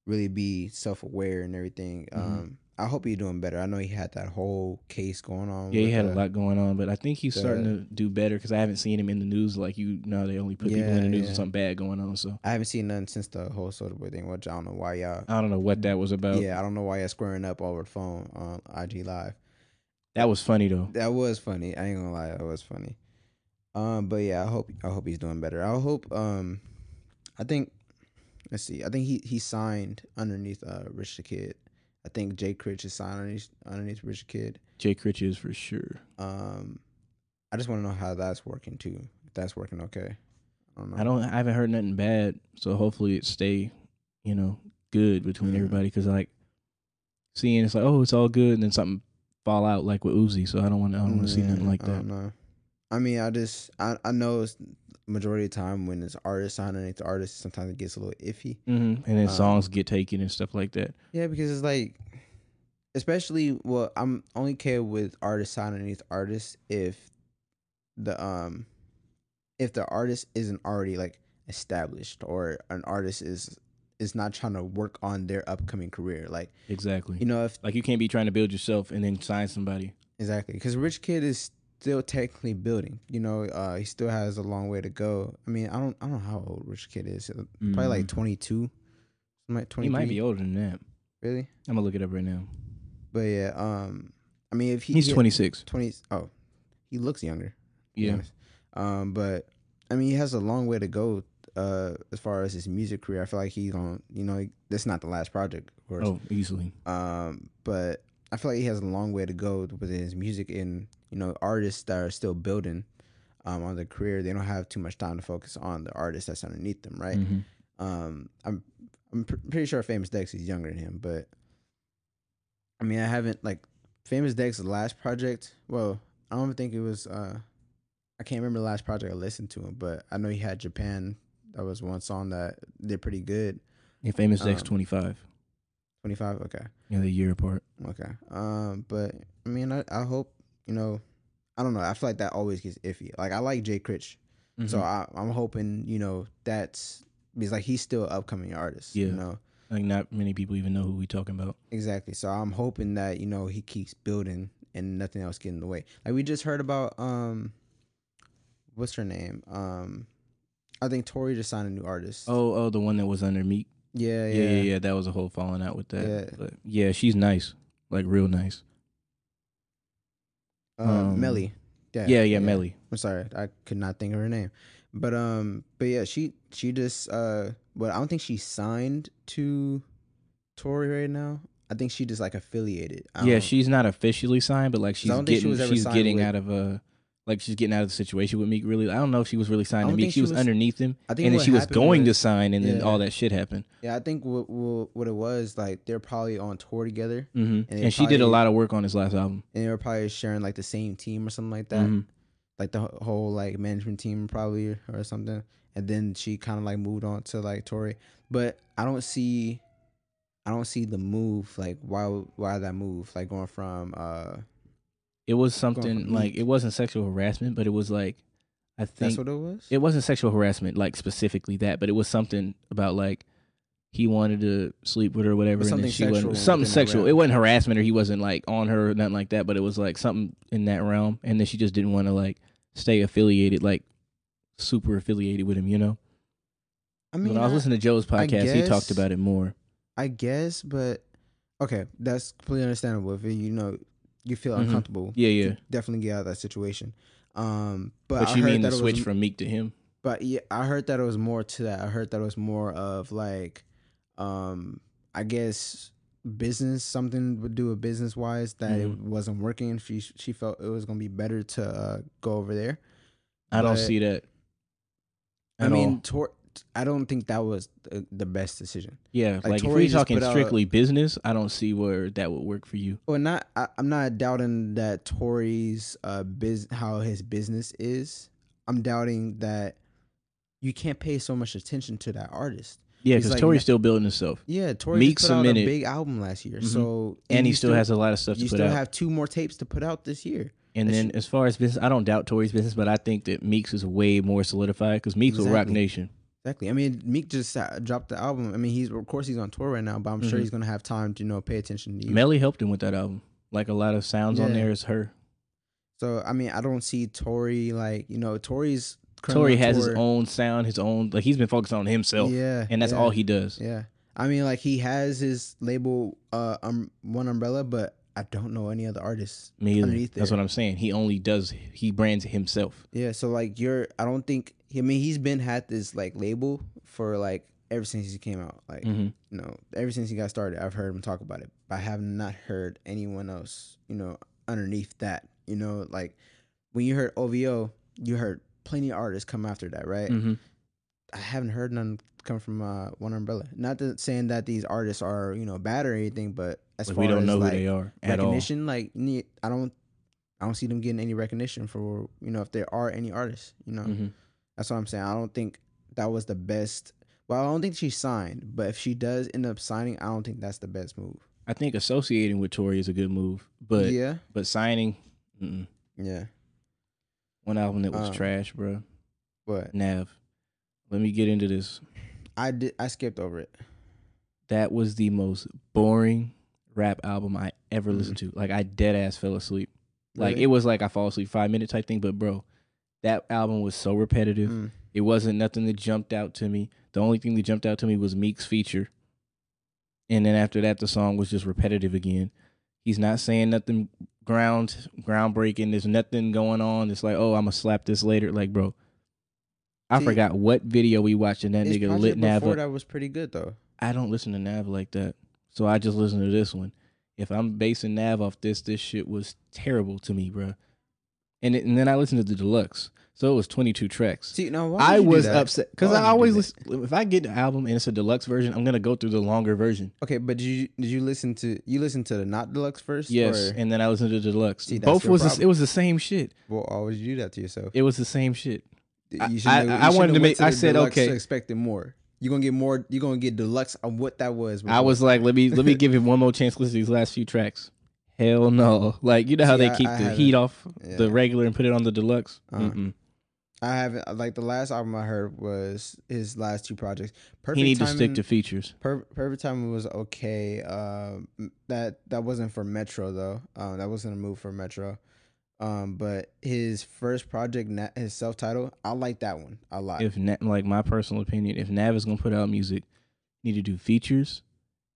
really be self aware and everything. Mhm. Um, I hope he's doing better. I know he had that whole case going on. Yeah, he had a uh, lot going on, but I think he's starting to do better because I haven't seen him in the news like you know they only put people in the news yeah. with something bad going on. So I haven't seen nothing since the whole Soda Boy thing, which I don't know why y'all. I don't know what that was about. yeah, I don't know why y'all squaring up over the phone on IG Live. That was funny though. That was funny. I ain't gonna lie, that was funny. Um, but yeah, I hope I hope he's doing better. I hope um, I think let's see. I think he he signed underneath uh Rich the Kid. I think Jay Critch is signed underneath underneath Rich the Kid. Jay Critch is for sure. Um, I just want to know how that's working too. If that's working okay. I don't know. I don't. I haven't heard nothing bad, so hopefully it stay, you know, good between Yeah. everybody. Because like seeing it's like, oh, it's all good, and then something fall out like with Uzi. So I don't want. I don't want to see Yeah, nothing like I that. I mean, I just I I know it's majority of the time when it's artists signing underneath the artist, sometimes it gets a little iffy. hmm And then Um, songs get taken and stuff like that. Yeah, because it's like, especially well, I'm only care with artists signing underneath artists if the um if the artist isn't already like established or an artist is is not trying to work on their upcoming career. Like Exactly. you know if like you can't be trying to build yourself and then sign somebody. exactly because Rich Kid is still technically building. You know, uh, he still has a long way to go. I mean, I don't I don't know how old Rich Kid is. Probably like 22. Something like Mm. He might be older than that. really, I'm gonna look it up right now. but yeah. Um, I mean, if he He's he- 26. 20 oh he looks younger Yeah. um but i mean he has a long way to go uh as far as his music career i feel like he's on you know that's not the last project of course Oh, easily. um but i feel like he has a long way to go with his music and you know artists that are still building um on their career they don't have too much time to focus on the artist that's underneath them right Mhm. um, I'm I'm pr- pretty sure Famous Dex is younger than him, but I mean, I haven't like Famous Dex's last project. Well, I don't think it was. uh I can't remember the last project I listened to him, but I know he had Japan. That was one song that did pretty good. Yeah, famous Dex Um, 25. Twenty five. Okay. Yeah, the year apart. Okay. Um, but I mean, I, I hope you know. I don't know. I feel like that always gets iffy. Like I like Jay Critch, so Mhm. I, I'm hoping you know that's because like he's still an upcoming artist. Yeah. You know. like not many people even know who we talking about. Exactly. So I'm hoping that, you know, he keeps building and nothing else get in the way. Like we just heard about um what's her name? Um I think Tory just signed a new artist. Oh, oh, the one that was under Meek. yeah, Yeah, yeah. yeah, yeah. That was a whole falling out with that. Yeah. But yeah, she's nice, like real nice. Um, Um, Melly. Yeah, yeah, Melly. I'm sorry, I could not think of her name. But um but yeah, she she just uh but I don't think she signed to Tory right now. I think she just like affiliated. Yeah, she's not officially signed, but like she's I don't think she getting, she's getting with- out of a, like she's getting out of the situation with Meek. Really, I don't know if she was really signed to Meek. She she was, was- underneath him, I think and then she was going to sign, and then all that shit happened. Yeah, I think what what, it was like they're probably on tour together hmm And And, she did a lot of work on his last album. and they were probably sharing like the same team or something like that. Mhm. like the whole like management team probably or, or something and then she kind of like moved on to like Tory but I don't see I don't see the move like why why that move like going from uh It was something like it wasn't sexual harassment, but it was like I think that's what it was it wasn't sexual harassment, like specifically that, but it was something about like he wanted to sleep with her or whatever, and then something she sexual wasn't something sexual. It wasn't harassment or he wasn't like on her or nothing like that, but it was like something in that realm, and then she just didn't want to like stay affiliated, like super affiliated with him, you know. I mean when I was I, listening to Joe's podcast, he talked about it more. I guess but okay that's completely understandable if you know you feel Mhm. uncomfortable Yeah, yeah. definitely get out of that situation um but, But, you mean the it switch was, from Meek to him? But yeah, I heard that it was more to that. I heard that it was more of like, um, I guess business something would do a business wise that it Mhm. wasn't working. She she felt it was gonna be better to uh, go over there. I don't see that. I mean, tor- I don't think that was the, the best decision. yeah, like, like, if we're talking put out- strictly business, I don't see where that would work for you. Well, not I, I'm not doubting that Tory's uh biz how his business is. I'm doubting that you can't pay so much attention to that artist. Yeah, because like Tory's still building himself, Yeah, Tory Meek just put out a submitted- big album last year, Mhm. so and he you still has a lot of stuff to you put still out. have two more tapes to put out this year. And That then as far as business, I don't doubt Tory's business, but I think that Meeks is way more solidified because Meeks will Roc Nation. Exactly. I mean, Meek just uh, dropped the album. I mean, he's of course he's on tour right now, but I'm sure Mhm. he's gonna have time to you know pay attention to you. Melly helped him with that album. Like a lot of sounds on there is her. So I mean, I don't see Tory like you know Tory's Tory has his own sound, his own like he's been focused on himself. Yeah, And that's yeah, all he does. Yeah, I mean, like he has his label, uh, um, one umbrella, but I don't know any other artists. Me either. underneath That's what I'm saying. He only does he brands himself. Yeah, so like you're, I don't think. I mean, he's been had this like label for like ever since he came out. Like hmm you know, ever since he got started, I've heard him talk about it. But I have not heard anyone else, you know, underneath that. You know, like when you heard OVO, you heard plenty of artists come after that, right? hmm I haven't heard none come from uh, One Umbrella. Not that saying that these artists are you know bad or anything, but as far we don't as know like who they are at all. recognition, like I don't, I don't see them getting any recognition for you know if there are any artists. You know, hmm that's what I'm saying. I don't think that was the best. Well, I don't think she signed, but if she does end up signing, I don't think that's the best move. I think associating with Tory is a good move, but yeah, but signing mm-mm. yeah. one album that was Um, trash, bro. But Nav. Let me get into this. I did. I skipped over it. That was the most boring rap album I ever Mhm. listened to. Like I dead ass fell asleep. Like Really? it was like I fall asleep five minute type thing, but bro, that album was so repetitive. Mm. It wasn't nothing that jumped out to me. The only thing that jumped out to me was Meek's feature. And then after that the song was just repetitive again. He's not saying nothing ground groundbreaking. There's nothing going on. It's like, oh, I'm gonna slap this later. Like, bro. I See, forgot what video we watched and that nigga lit Nav before that was pretty good though. I don't listen to Nav like that. So I just listened to this one. If I'm basing Nav off this, this shit was terrible to me, bro. And it, and then I listened to the deluxe. So it was 22 tracks. See, why I would you do was upset because I would you do always listen. If I get the album and it's a deluxe version, I'm gonna go through the longer version. Okay, but did you did you listen to you listen to the not deluxe first? Yes, Or, and then I listened to the deluxe. See, that's Both was the, it was the same shit. well, you do that to yourself? It was the same shit. I- You I- shouldn't I wanted to make- went I said, okay. expecting more. You're gonna get more. You're gonna get deluxe on what that was. I was like, let me let me give him one more chance to listen to these last few tracks. Hell no! Like you know how See, they I- keep I the heat off the regular and put it on the deluxe. Uh-huh. I haven't like the last album I heard was his last two projects. Perfect He need to stick to features. Per- Perfect Timing was okay. Um, that that wasn't for Metro though. Um, that wasn't a move for Metro. Um, but his first project, his self title, I like that one a lot. If Na- like my personal opinion, if Nav is gonna put out music, need to do features,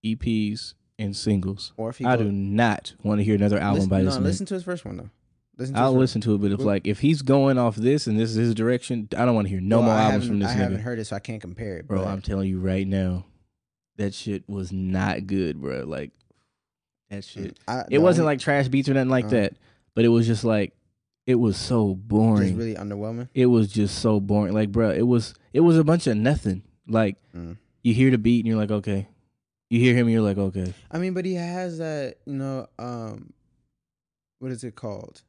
EPs, and singles. or if he I go- do not want to hear another album listen, by no, this man. listen to his first one though. Listen I'll listen to it, but if like if he's going off this and this is his direction, I don't want to hear no Well, more I albums from this I haven't heard it, so I can't compare it, Bro, but- I'm telling you right now, that shit was not good, bro. Like that shit. I, It wasn't only- like trash beats or nothing like Uh-huh. that, but it was just like it was so just boring. really underwhelming. it was just so boring. Like, bro, it was it was a bunch of nothing. Like Mm. you hear the beat and you're like, okay. You hear him and you're like, okay. I mean, but he has that, you know, um, what is it called?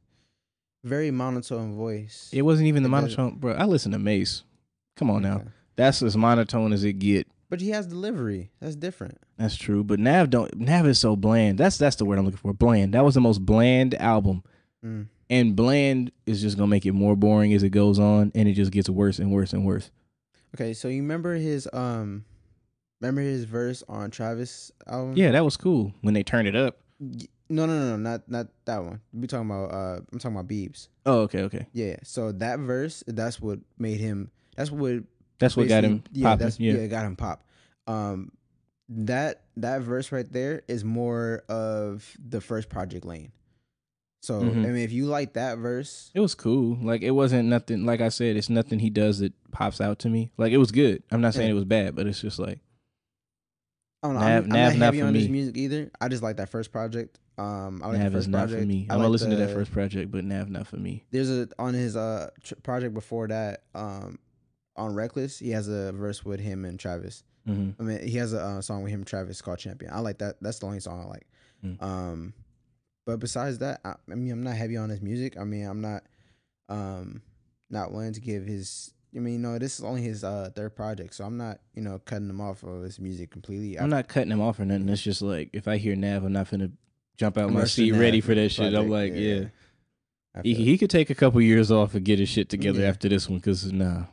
Very monotone voice. It wasn't even the monotone, bro. I listen to Mase. Come on now, that's as monotone as it get. But he has delivery. That's different. That's true, but Nav don't. Nav is so bland. That's that's the word I'm looking for. Bland. That was the most bland album, Mm. and bland is just gonna make it more boring as it goes on, and it just gets worse and worse and worse. Okay, so you remember his um, remember his verse on Travis album? Yeah, that was cool when they turned it up. No, no, no, no, not not that one. We talking about uh, I'm talking about Beibs. Oh, okay, okay. Yeah. So that verse, that's what made him. That's what. That's what got him Yeah, popping. that's Yeah, yeah, got him pop. Um, that that verse right there is more of the first project lane. So Mhm. I mean, if you like that verse, it was cool. Like it wasn't nothing. Like I said, it's nothing he does that pops out to me. Like it was good. I'm not saying Yeah. it was bad, but it's just like I don't know. Nav- I'm, Nav I'm not heavy for on his me. music either. I just like that first project. Um, I like Nav the is not project. for me. I'm gonna listen to that first project, but Nav not for me. There's a on his uh tr- project before that. Um, on Reckless, he has a verse with him and Travis. hmm I mean, he has a uh, song with him and Travis called Champion. I like that. That's the only song I like. Mm. Um, but besides that, I, I mean, I'm not heavy on his music. I mean, I'm not um not willing to give his. I mean, no, this is only his uh third project, so I'm not you know cutting him off of his music completely. I'm not cutting him off or nothing. It's just like if I hear Nav, I'm not gonna jump out I'm my seat ready for that shit. I'm like, yeah. yeah. He, he could take a couple years off and get his shit together Yeah. after this one, cause nah,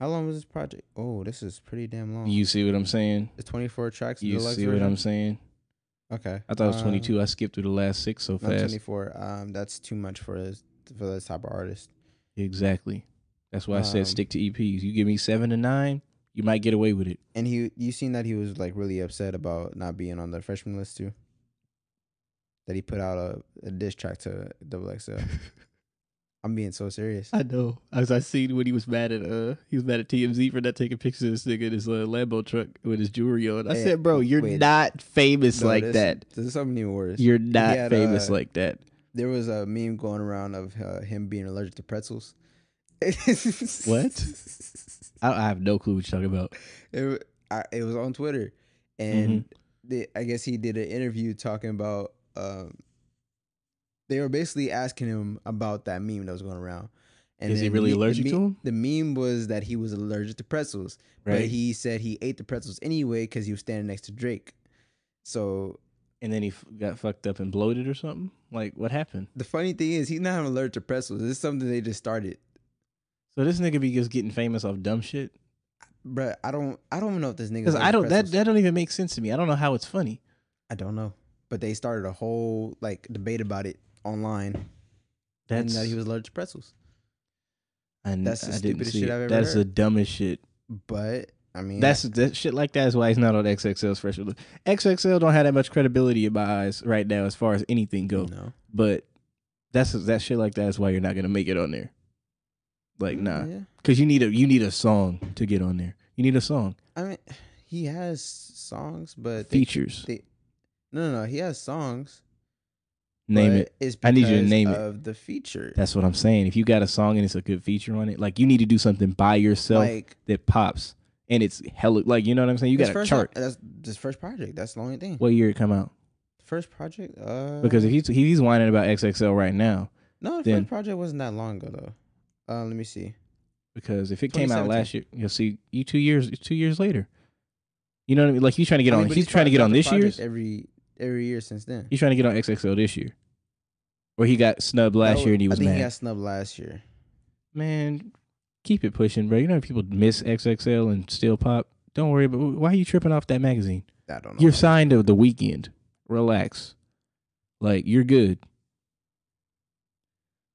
How long was this project? Oh, this is pretty damn long. You see what I'm saying? it's 24 tracks. You see what? I'm saying? Okay. I thought it was Uh, 22. I skipped through the last six so fast. 24. Um, that's too much for this for this type of artist. Exactly. That's why I said Um, stick to EPs. You give me seven to nine, you might get away with it. And he, you seen that he was like really upset about not being on the freshman list too. That he put out a, a diss track to Double XL. I'm being so serious. I know. As I seen when he was mad at uh he was mad at TMZ for not taking pictures of this nigga in his uh, Lambo truck with his jewelry on. I Hey, said, bro, you're wait. not famous No, like this- that. This is something even worse. You're not had, famous uh, like that. there was a meme going around of uh, him being allergic to pretzels. What? I, I have no clue what you're talking about. It, I, it was on Twitter, and Mm-hmm. they, I guess he did an interview talking about. Um, they were basically asking him about that meme that was going around. And Is he really the allergic the to 'em? The meme was that he was allergic to pretzels, but he said he ate the pretzels anyway because he was standing next to Drake. So And then he f- got fucked up and bloated or something. Like what happened? the funny thing is, he's not allergic to pretzels. This is something they just started. So this nigga be just getting famous off dumb shit. Bruh, I don't, I don't know if this nigga. Because I don't that that don't even make sense to me. I don't know how it's funny. I don't know, but they started a whole like debate about it online. That's and that he was allergic to pretzels. and that's the I didn't stupidest see shit. I've ever That's the dumbest shit. But I mean, That's that shit like that is why he's not on XXL's list. XXL don't have that much credibility in my eyes right now as far as anything go. no. But that's that shit like that is why you're not gonna make it on there. Like nah, Yeah. because you need a you need a song to get on there. You need a song I mean, he has songs, but they, features. they no, no, no. He has songs. Name it. It's I need you to name it. of the feature. That's what I'm saying. If you got a song and it's a good feature on it, like you need to do something by yourself like that pops and it's hella like you know what I'm saying. You got a chart. That's this first project. That's the only thing. What year it come out? First project. Uh, Because if he's he's whining about XXL right now, no, the then- first project wasn't that long ago though. Uh, let me see. because if it came out last year, you'll see you two years two years later. You know what I mean? Like he's trying to get I mean, on. but He's trying to get on this year's. every every year since then. He's trying to get on XXL this year, or he got snubbed last That year and he was I think mad. he got snubbed last year. Man, keep it pushing, bro. You know people miss XXL and still pop. Don't worry about why are you tripping off that magazine. I don't know. You're signed to the Weeknd. Relax. Like you're good.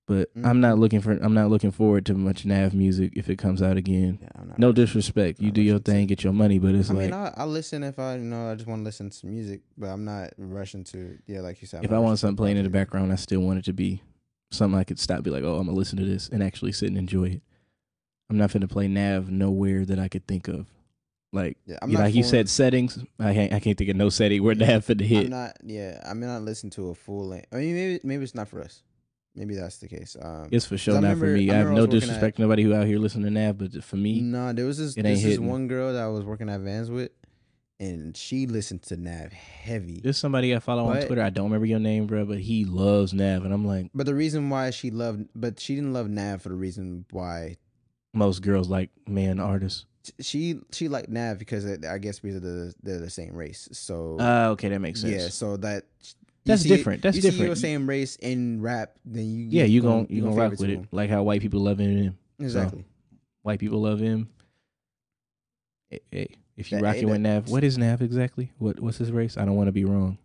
But I'm mm-hmm. not looking for I'm not looking forward to much Nav music if it comes out again. Yeah, No rushing. disrespect. You do your thing, get your money, but it's I like mean, I, I listen if I you know I just want to listen to music, but I'm not rushing to yeah, like you said. I'm if I want something playing in the background, I still want it to be something I could stop, be like, oh, I'm gonna listen to this and actually sit and enjoy it. I'm not finna play Nav nowhere that I could think of. Like, Yeah, you like you said, settings. I can't, I can't think of no setting where Yeah, Nav finna hit. I'm not. Yeah, I'm not listening to a full length. I mean, maybe maybe it's not for us. Maybe that's the case. Um, It's for sure not for me. I I have remember I no disrespect to nobody who out here listening to Nav, but for me, no, there was this it ain't there's this hitting. one girl that I was working at Vans with, and she listened to Nav heavy. there's somebody I follow on Twitter. I don't remember your name, bro, but he loves Nav, and I'm like, But the reason why she loved, but she didn't love Nav for the reason why most girls like man artists. she she liked Nav because it, I guess because they're, they're the same race. So Ah, okay, that makes sense. yeah, so that That's different. That's different. you See your same race in rap, then you yeah, you gon- gon' you gonna rock with it, like how white people love him. Exactly. White people love him. Hey, hey, if you That- rocking with Nav, what is Nav exactly? What what's his race? I don't want to be wrong.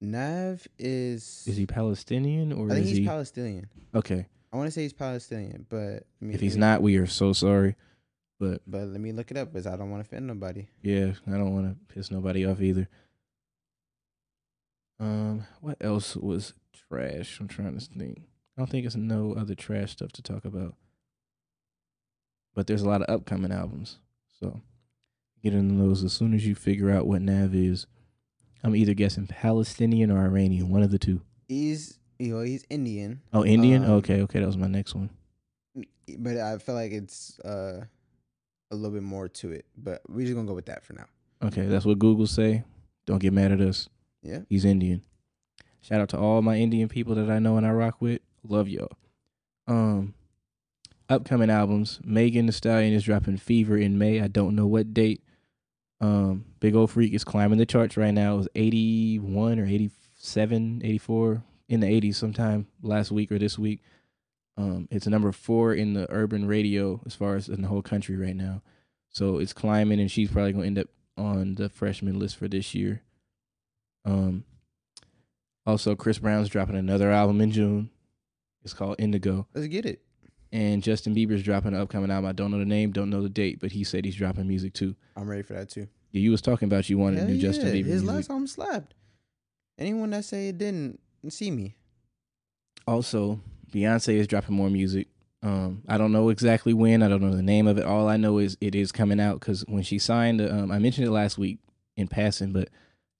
Nav is Is he Palestinian or I think is he's he Palestinian. okay? I want to say he's Palestinian, but let me- If he's not, we are so sorry. But but let me look it up because I don't want to offend nobody. yeah, I don't want to piss nobody off either. Um, what else was trash? I'm trying to think. I don't think it's no other trash stuff to talk about. But there's a lot of upcoming albums, so get into those as soon as you figure out what Nav is. I'm either guessing Palestinian or Iranian, one of the two. He's you know he's Indian, Oh, Indian. Um, okay, okay, that was my next one. but I feel like it's uh a little bit more to it. But we're just gonna go with that for now. Okay, that's what Google say. Don't get mad at us. Yeah. He's Indian. Shout out to all my Indian people that I know and I rock with. Love y'all. Um, upcoming albums. Megan Thee Stallion is dropping Fever in May. I don't know what date. Um, Big Ole Freak is climbing the charts right now. It was 81 or 87, 84 in the 80s sometime last week or this week. Um, it's number four in the urban radio as far as in the whole country right now. So it's climbing, and she's probably gonna end up on the freshman list for this year. Um, also, Chris Brown's dropping another album in June. It's called Indigo, Let's get it. and Justin Bieber's dropping an upcoming album. I don't know the name, don't know the date, but he said he's dropping music too. I'm ready for that too. Yeah, you was talking about you wanted Hell new Justin yeah, Bieber His music. last album slapped. Anyone that say it didn't see me. also beyonce is dropping more music um i don't know exactly when i don't know the name of it all i know is it is coming out because when she signed um i mentioned it last week in passing but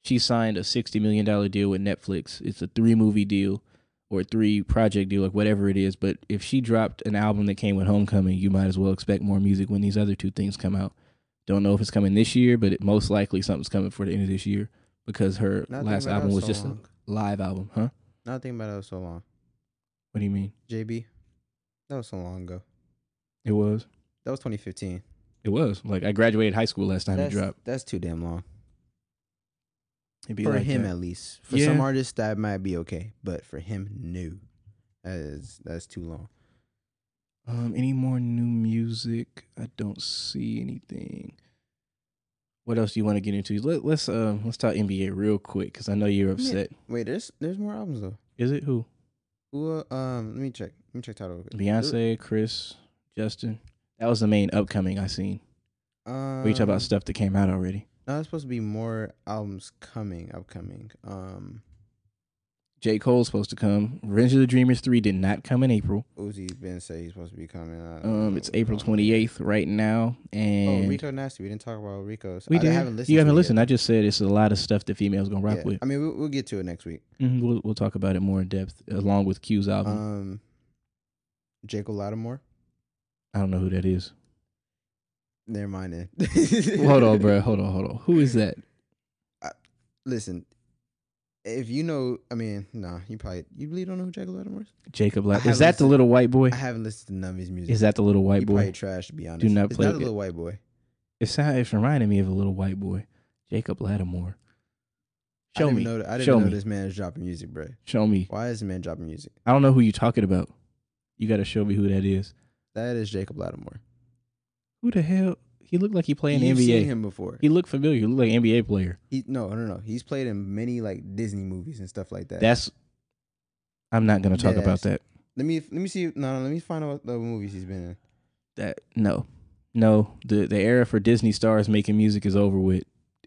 she signed a 60 million dollar deal with netflix it's a three movie deal or three project deal or whatever it is but if she dropped an album that came with homecoming you might as well expect more music when these other two things come out don't know if it's coming this year but it most likely something's coming for the end of this year because her Not last album was so just long. a live album huh Nothing about it was so long. what do you mean JB, that was so long ago. it was That was 2015. It was like I graduated high school last time That's, it dropped. that's too damn long It'd for like him that. at least. For some artists that might be okay, but for him, no. That is that's too long. Um, any more new music? I don't see anything. What else do you want to get into? Let, let's um let's talk NBA real quick because I know you're upset. Wait, there's there's more albums though. Is it who? Who? uh, Um, let me check. Let me check title. Beyonce, Chris, Justin. That was the main upcoming I seen. Um, We talk about stuff that came out already. No, there's supposed to be more albums coming, upcoming. Um, J. Cole's supposed to come. Revenge of the Dreamers three did not come in April. Uzi's been say he's supposed to be coming. Um, it's April twenty eighth right now, And Oh, and Rico Nasty. We didn't talk about Rico's. we I did. haven't listened. you haven't listened. Yet. I just said it's a lot of stuff that females gonna rock Yeah. with. I mean, we'll, we'll get to it next week. Mhm, We'll we'll talk about it more in depth along with Q's album. Um, Jacob Latimore. I don't know who that is. Never mind then. hold on, bro. Hold on, hold on. Who is that? Listen, if you know, I mean, nah, you probably you really don't know who Jacob Latimore is. Jacob Latimore Is that the little white boy? I haven't listened to none of his music. Is that the little white you boy? probably trash to be honest. not it's play not a it. little white boy. It sound, it's reminding me of a little white boy. Jacob Latimore. Show didn't me. Know, I didn't Show know me. this man is dropping music, bro. Show me. Why is this man dropping music? I don't know who you talking about. You got to show me who that is. That is Jacob Latimore. Who the hell? He looked like he played in You've the seen NBA. him before. He looked familiar. He looked like an NBA player. He no, no, no. He's played in many like Disney movies and stuff like that. That's. I'm not gonna talk about that. let me let me see. No, no, let me find out what the movies he's been in. That no, no. The the era for Disney stars making music is over with.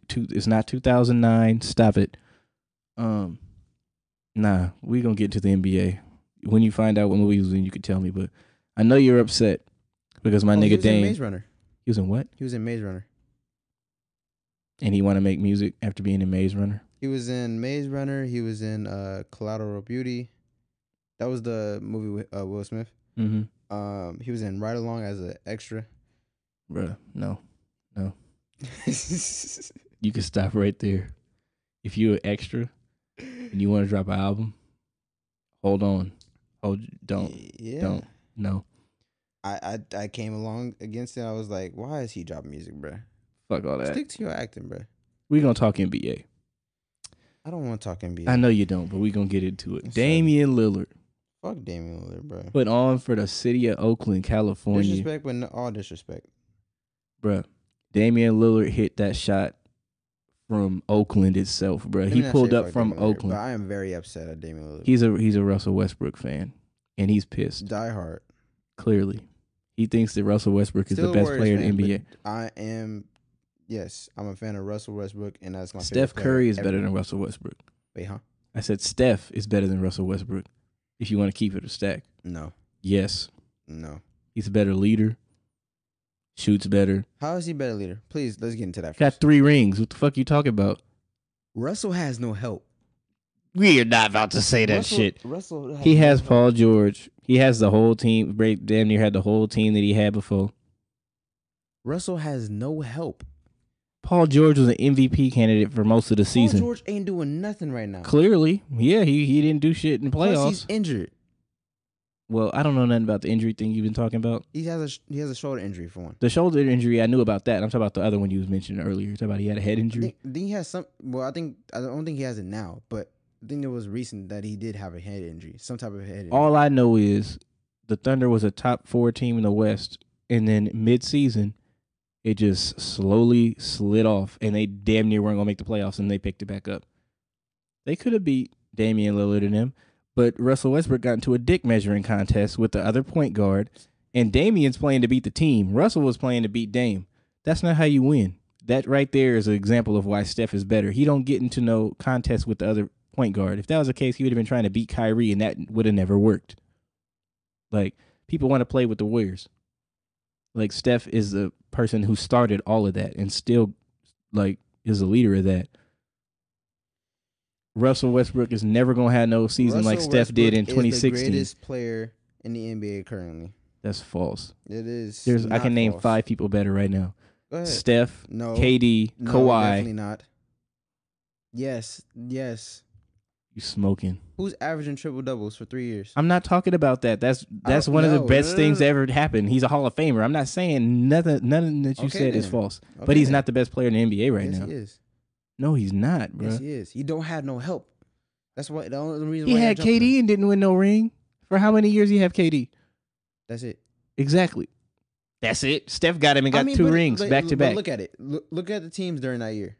Two, it's not 2009. Stop it. Um, nah. We gonna get to the NBA when you find out what movie he was in. You could tell me, but I know you're upset because my Oh, he nigga was in Maze Runner. He was in what? He was in Maze Runner. And he want to make music after being in Maze Runner. He was in Maze Runner. He was in uh, Collateral Beauty. That was the movie with uh, Will Smith. Mm-hmm. Um, he was in Ride Along as an extra. Bruh, no, no. You can stop right there. If you're an extra and you want to drop an album, hold on. Hold don't. Yeah. don't. No. I, I I came along against it. I was like, why is he dropping music, bro? Fuck all that. Stick to your acting, bro. We're gonna talk NBA. I don't want to talk NBA. I know you don't, but we're gonna get into it. Damian Lillard Fuck Damian Lillard, bro. put on for the city of Oakland, California. Disrespect, but no, all disrespect. bro. Damian Lillard hit that shot from Oakland itself, bro. Let He pulled up from Damian Oakland. I am very upset at Damian Lillard. He's a he's a Russell Westbrook fan. And he's pissed. Die hard. Clearly. He thinks that Russell Westbrook is Still the best player in the NBA. I am. Yes, I'm a fan of Russell Westbrook, and that's my Steph favorite Curry is ever. better than Russell Westbrook. Wait, huh? I said Steph is better than Russell Westbrook. If you want to keep it a stack. No, Yes. no. He's a better leader. Shoots better. How is he better leader? Please, let's get into that. Got three rings. What the fuck you talking about? Russell has no help. We're not about to say that Russell, shit. Russell. He no has help. Paul George. He has the whole team. Break damn near had the whole team that he had before. Russell has no help. Paul George was an MVP candidate for most of the season. Paul George ain't doing nothing right now. Clearly, yeah, he he didn't do shit in the Plus, playoffs. he's injured. well, I don't know nothing about the injury thing you've been talking about. He has a he has a shoulder injury for one. The shoulder injury, I knew about that. I'm talking about the other one you was mentioning earlier. You're talking about he had a head I injury. think, think he has some. Well, I think I don't think he has it now, but I think it was recent that he did have a head injury, some type of head injury. All I know is the Thunder was a top four team in the West, and then mid season, it just slowly slid off, and they damn near weren't gonna make the playoffs, and they picked it back up. They could have beat Damian Lillard and them, but Russell Westbrook got into a dick measuring contest with the other point guard, and Damian's playing to beat the team. Russell was playing to beat Dame. That's not how you win. That right there is an example of why Steph is better. He don't get into no contest with the other point guard. If that was the case, he would have been trying to beat Kyrie, and that would have never worked. Like people want to play with the Warriors. Like Steph is the person who started all of that, and still like is the leader of that. Russell Westbrook is never gonna have no season like Russell Steph did in Westbrook is 2016. The greatest player in the NBA currently. That's false. It is. There's I can name false. five people better right now. Steph, no. KD, no, Kawhi. Definitely not. Yes. Yes. You smoking? Who's averaging triple doubles for three years? I'm not talking about that. That's that's one of the best No, no, things that ever happened. He's a Hall of Famer. I'm not saying nothing. Nothing that you Okay, said is false. Okay, but he's then. not the best player in the NBA right yes, now. he is. No, he's not, bro. Yes, he is. He don't have no help. That's what the only reason he had him. KD and didn't win no ring. For how many years he have KD? That's it. Exactly. That's it. Steph got him and got I mean, two but- rings but- back to back. Look at it. Look, look at the teams during that year.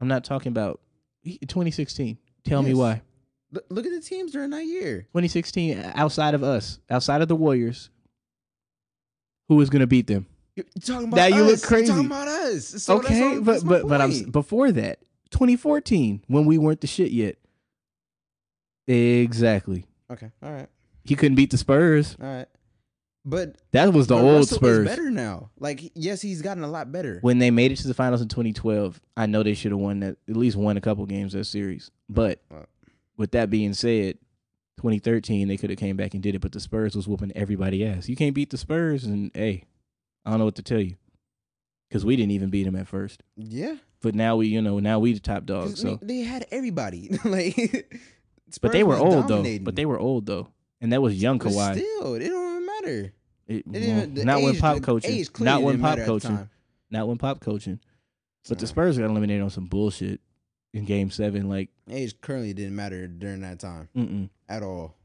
I'm not talking about 2016. Tell me why. Look, look at the teams during that year. 2016 outside of us, outside of the Warriors, who is going to beat them? You're talking about Now you look us. You're talking about us. So that's okay, all- but that's my but but I'm before that, 2014 when we weren't the shit yet. Exactly. okay. All right. He couldn't beat the Spurs. All right. But That was the old Russell Spurs. Better now. Like yes, he's gotten a lot better. When they made it to the finals in 2012, I know they should have won that at least won a couple games that series. But Well. with that being said, 2013 they could have came back and did it, but the Spurs was whooping everybody ass. You can't beat the Spurs, and hey, I don't know what to tell you because we didn't even beat them at first. yeah. But now we, you know, now we the top dogs. So, they, they had everybody. like but they were old though. But they were old though, and that was young But Kawhi. Still, it don't matter. It- It well, didn't, the not when pop coaching. Not when pop matter coaching. Not when pop coaching. But the Spurs got eliminated on some bullshit in Game Seven. Like, age currently didn't matter during that time mm-mm. at all.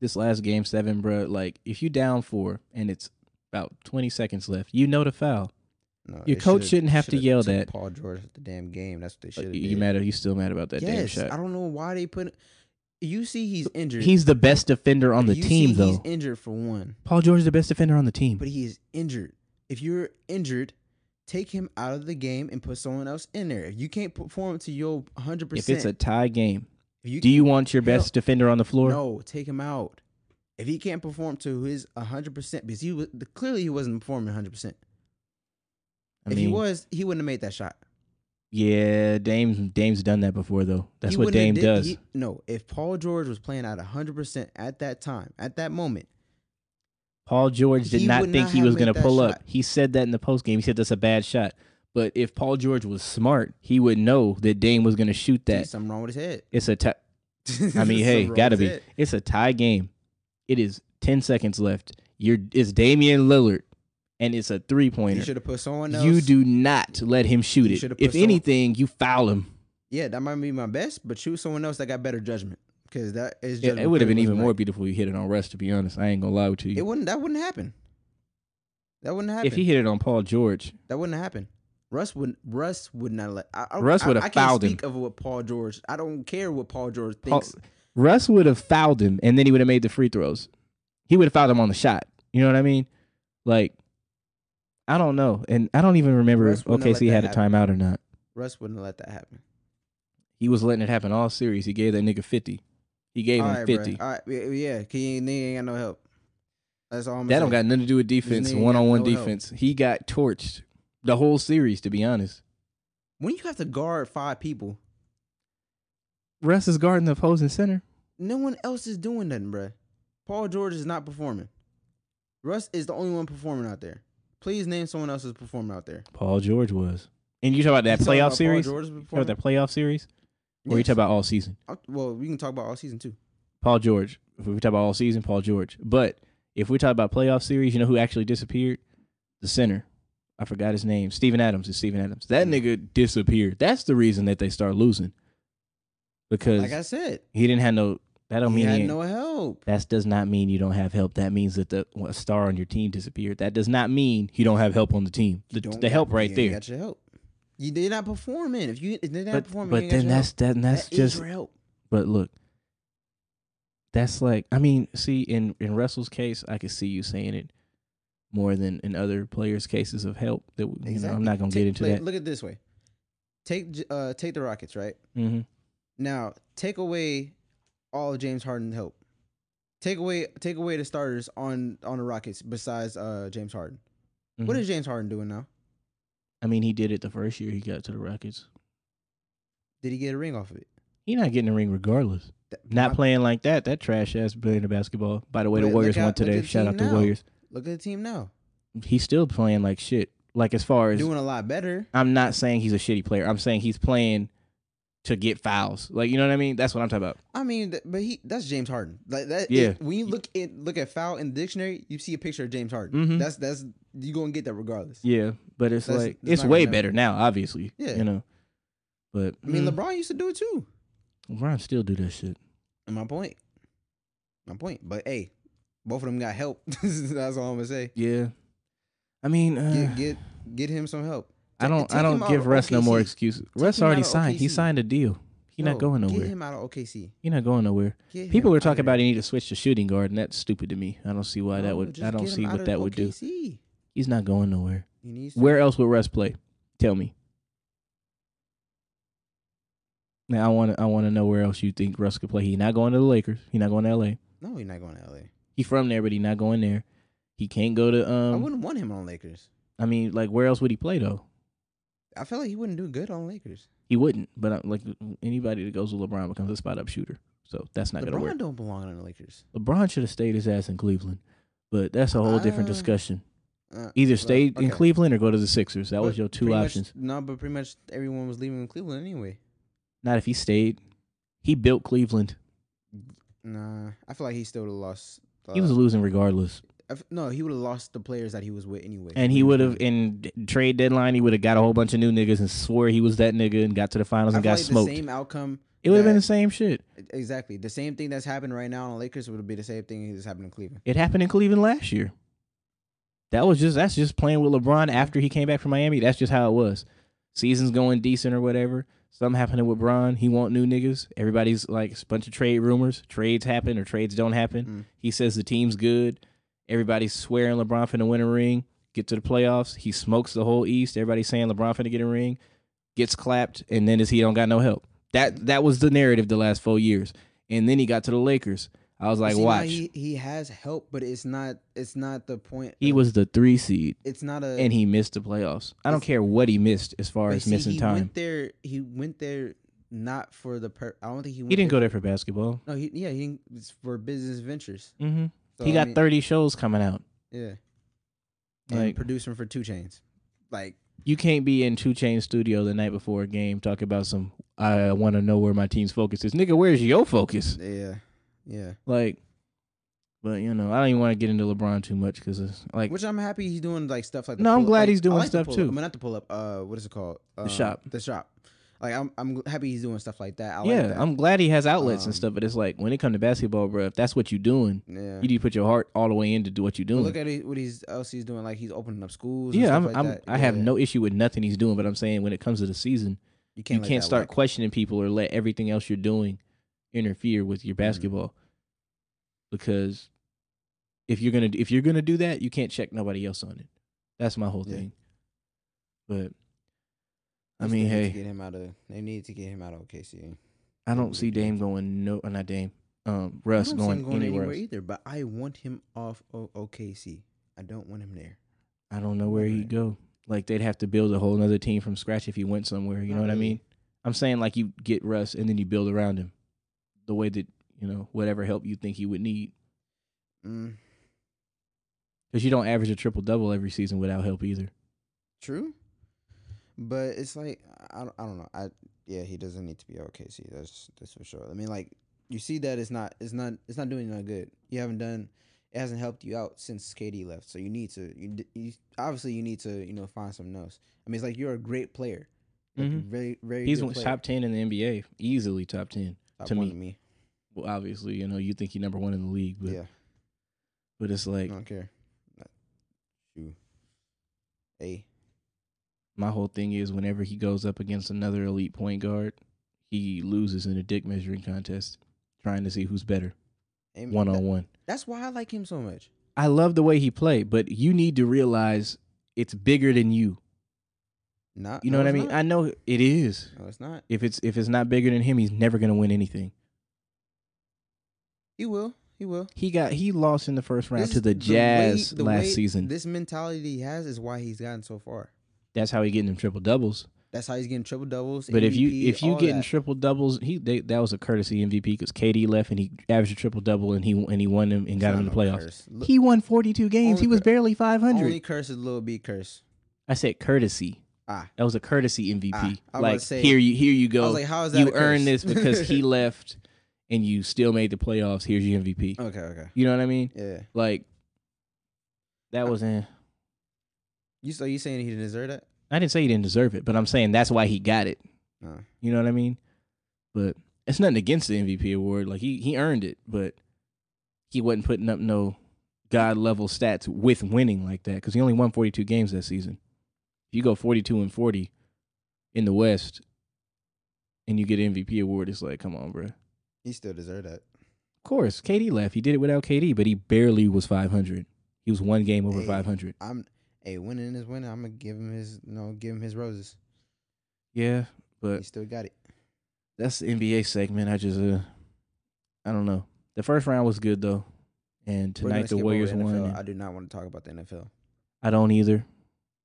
this last Game Seven, bro. Like, if you down four and it's about twenty seconds left, you know the foul. No, Your coach shouldn't have to yell that. Paul George at the damn game. That's what they should. You mad? You still mad about that damn yes, shot? I don't know why they put. You see, he's injured. He's the best defender on the You team, see though. He's injured for one, Paul George is the best defender on the team. but he is injured. If you're injured, take him out of the game and put someone else in there. If you can't perform to your 100, If percent it's a tie game, you do you want your best defender on the floor? No, take him out. If he can't perform to his 100%, because he was clearly he wasn't performing 100%. I if mean, he was, he wouldn't have made that shot. Yeah, Dame's Dame's done that before though. That's what Dame did- does. he- no, if Paul George was playing at 100% at that time, at that moment, Paul George did not think not he was going to pull shot. up. He said that in the post game. He said that's a bad shot. But if Paul George was smart, he would know that Dame was going to shoot that. something wrong with his head. It's a tie. I mean, hey, gotta be. head. It's a tie game. It is ten seconds left. You're it's Damian Lillard, and it's a three pointer. You should have put someone else. You do not let him shoot it. If some- anything, you foul him. Yeah, that might be my best, but choose someone else that got better judgment. Because that is It, it would have been even more beautiful if you hit it on Russ. To be honest, I ain't gonna lie to you. It wouldn't. That wouldn't happen. That wouldn't happen. If he hit it on Paul George, That wouldn't happen. Russ would Russ would not let. I, I, Russ would've I, can't fouled him. speak of what Paul George. I don't care what Paul George Paul- thinks. Russ would have fouled him, and then he would have made the free throws. He would have fouled him on the shot. You know what I mean? Like, I don't know, and I don't even remember Russ if OKC had a happen. timeout or not. Russ wouldn't let that happen. He was letting it happen all series. He gave that nigga fifty. He gave All him right, fifty. bro. All right, yeah. He ain't, he ain't got no help. That's all I'm That don't got nothing to do with defense. One on one no help. defense. He got torched the whole series. To be honest, When you have to guard five people, Russ is guarding the opposing center. no one else is doing nothing, bro. Paul George is not performing. Russ is the only one performing out there. Please name someone else who's performing out there. Paul George was. And you talk about that You talking playoff about Paul series? George is You talk about performing? that playoff series? Or you Yes. talk about all season? Uh, Well, we can talk about all season too. Paul George. If we talk about all season, Paul George. But if we talk about playoff series, you know who actually disappeared? The center. I forgot his name. Steven Adams is Steven Adams. That nigga disappeared. That's the reason that they start losing. Because Like I said, he didn't have no That don't he mean had he- no help. that does not mean you don't have help. That means that the a star on your team disappeared. That does not mean you don't have help on the team. The, You the help right you there. ain't Got your help. You did not performing. If you did not but perform, but then that's that, that's that just your help. But look, that's like I mean, see in in Russell's case, I could see you saying it more than in other players' cases of help. That you know, I'm not gonna Take- get into like, that. Look at it this way. Take uh take the Rockets right hmm now. Take away all of James Harden's help. Take away take away the starters on on the Rockets besides uh James Harden. What Mhm. is James Harden doing now? I mean, he did it the first year he got to the Rockets. Did he get a ring off of it? He not getting a ring regardless. Th- Not my- playing like that. That trash ass playing the basketball. By the way, the Warriors out- won today. Shout out the. Warriors. Look at the team now. He's still playing like shit. Like as far as Doing a lot better. I'm not saying he's a shitty player. I'm saying he's playing to get fouls. Like you know what I mean? That's what I'm talking about. I mean, but he that's James Harden. Like that. Yeah. it- when you look at look at foul in the dictionary, you see a picture of James Harden. Mhm. That's that's you gonna get that regardless. Yeah, but it's That's- like that's it's way better now, obviously. Yeah. you know. But I mean, mm, LeBron used to do it too. LeBron still do that shit. And my point. My point. But hey, both of them got help. that's all I'm gonna say. Yeah, I mean, uh, Get get get him some help. I don't, I don't give Russ no more excuses. Take Russ already signed. He signed a deal. He No, not going nowhere. Get him out of OKC. He not going nowhere. Get People are talking about he need to switch to shooting guard, and that's stupid to me. I don't see why that would. I don't see what that would do. He's not going nowhere. He needs to- Where else would Russ play? Tell me. Now I want to. I want to know where else you think Russ could play. He not going to the Lakers. He not going to L.A. No, he's not going to LA. He from there, but he not going there. He can't go to. I Um, wouldn't want him on Lakers. I mean, like where else would he play though? I feel like he wouldn't do good on Lakers. He wouldn't. But uh, like anybody that goes with LeBron becomes a spot up shooter. So that's not gonna work. LeBron don't belong on the Lakers. LeBron should have stayed his ass in Cleveland, but that's a whole different Uh, discussion. Uh, Either stay in. Cleveland or go to the Sixers. That was your two pretty much- options. no, but pretty much everyone was leaving Cleveland anyway. Not if he stayed. He built Cleveland. Nah, I feel like he still would have lost. He was uh, losing regardless. I no, he would have lost the players that he was with anyway. And he would have in trade deadline. He would have got a whole bunch of new niggas and swore he was that nigga and got to the finals and feel got like smoked. the same outcome. it would have been the same shit. Exactly. The same thing that's happened right now on the Lakers would be the same thing that's happened in Cleveland. It happened in Cleveland last year. That was just that's just playing with LeBron after he came back from Miami. That's just how it was. Season's going decent or whatever. Something happening with Bron. He want new niggas. Everybody's like a bunch of trade rumors. Trades happen or trades don't happen. Mm. He says the team's good. Everybody's swearing LeBron finna win a ring. Get to the playoffs. He smokes the whole East. Everybody's saying LeBron finna get a ring. Gets clapped, and then is he don't got no help. That that was the narrative the last four years. And then he got to the Lakers. I was like, See, watch. he he has help, but it's not it's not the point. He of- was the three seed, It's not a. and he missed the playoffs. I don't care what he missed as far as see, missing he time. Went there. He went there not for the. Per, I don't think he. Went He didn't go there for basketball. No, he yeah he it's for business ventures. hmm So, he I got mean, 30 shows coming out. Yeah. And Like- producing for 2 Chainz, like You can't be in Two Chain Studio the night before a game talking about some. I want to know where my team's focus is, nigga. Where's your focus? yeah, yeah. Like, but you know, I don't even want to get into LeBron too much because it's like Which I'm happy he's doing like stuff like. No, I'm glad like, he's doing like stuff too. I mean, not to pull up. Uh, what is it called? Uh, the shop. The shop. Like I'm, I'm happy he's doing stuff like that. I yeah, like that. I'm glad he has outlets Um, and stuff. But it's like when it comes to basketball, bro, if that's what you're doing, yeah. you need to put your heart all the way in to do what you're doing. look at it, what he's else he's doing. Like he's opening up schools. and yeah, stuff I'm, like I'm. I have no issue with nothing he's doing, but I'm saying when it comes to the season, You you can't, can't, start whack. questioning people or let everything else you're doing interfere with your Mm-hmm. basketball. Because if you're gonna if you're gonna do that, you can't check nobody else on it. That's my whole Yeah. thing. But I mean, they need to hey, get him out of. They need to get him out of OKC. I don't see Dame going no, uh, not Dame, um, I Russ going, going anywhere. anywhere either. But I want him off o- OKC. I don't want him there. I don't know where Okay. he'd go. Like they'd have to build a whole other team from scratch if he went somewhere. You know Not what I mean? I'm saying like you get Russ and then you build around him, the way that you know whatever help you think he would need. Mm, Because you don't average a triple double every season without help either. true. But it's like I, don't- I don't know. I yeah, he doesn't need to be OKC. That's that's for sure. I mean, like you see that it's not it's not it's not doing you no good. You haven't done it hasn't helped you out since KD left. So you need to you, you obviously you need to you know find something else. I mean, it's like you're a great player. Like, Mhm. Very very. He's top ten in the NBA, easily top ten. Top to me. me. Well, obviously, you know, you think he number one in the league, but yeah, but it's like I don't care. Shoot. A. my whole thing is whenever he goes up against another elite point guard, he loses in a dick measuring contest, trying to see who's better one on one. That's why I like him so much. I love the way he played, but you need to realize it's bigger than you. Not. You know no, what I mean? not. I know it is. no, it's not. If it's if it's not bigger than him, he's never gonna win anything. He will. He will. He got he lost in the first round This- to the way- Jazz the last way season. This mentality he has is why he's gotten so far. That's how he getting them triple doubles. That's how he's getting triple doubles. But if you if you getting that. triple doubles, he they, that was a courtesy MVP because KD left and he averaged a triple double and he and he won them and It's got him in the playoffs. Look, He won forty two games. He was cur- barely five hundred. only curse is little B curse. I said courtesy. Ah, That was a courtesy MVP. Ah, I like say- here you here you go. I was like, how is that you earned this because he left and you still made the playoffs. Here's your MVP. okay, okay, You know what I mean? yeah. Like that was in. You so you saying he didn't deserve that? I didn't say he didn't deserve it, but I'm saying that's why he got it. No. You know what I mean? But it's nothing against the MVP award. Like he he earned it, but he wasn't putting up no god level stats with winning like that because he only won 42 games that season. If you go 42 and 40 in the West and you get MVP award, it's like, come on, bro. Of He still deserved that. Of course, KD left. He did it without KD, but he barely was 500. He was one game over Hey. 500. I'm hey, winning is winning. I'm gonna give him his you know, give him his roses. Yeah, but He still got it. that's the NBA segment. I just uh I don't know. The first round was good though. And tonight the Warriors NFL. won. I do not want to talk about the NFL. I don't either.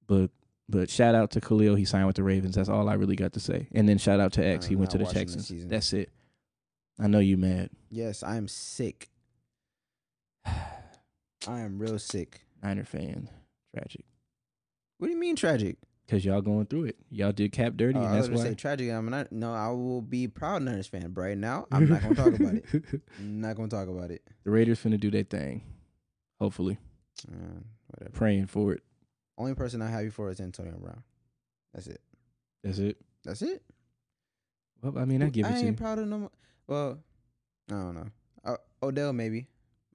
But but shout out to Khalil. He signed with the Ravens. That's all I really got to say. And then shout out to X. He went to the the Texans. That's it. I know you mad. Yes, I am sick. I am real sick. Niner fan. Tragic. What do you mean tragic? Cause y'all going through it. Y'all did cap dirty, Oh, and I was that's gonna why. say tragic. I'm not. No, I will be proud Niners fan. But right now, I'm not gonna talk about it. I'm not gonna talk about it. the Raiders finna do their thing. Hopefully, Uh, whatever. praying for it. Only person I have happy for is Antonio Brown. That's it. That's it. That's it. Well, I mean, I give it I to ain't proud of no more. Well, I don't know. Uh, Odell maybe.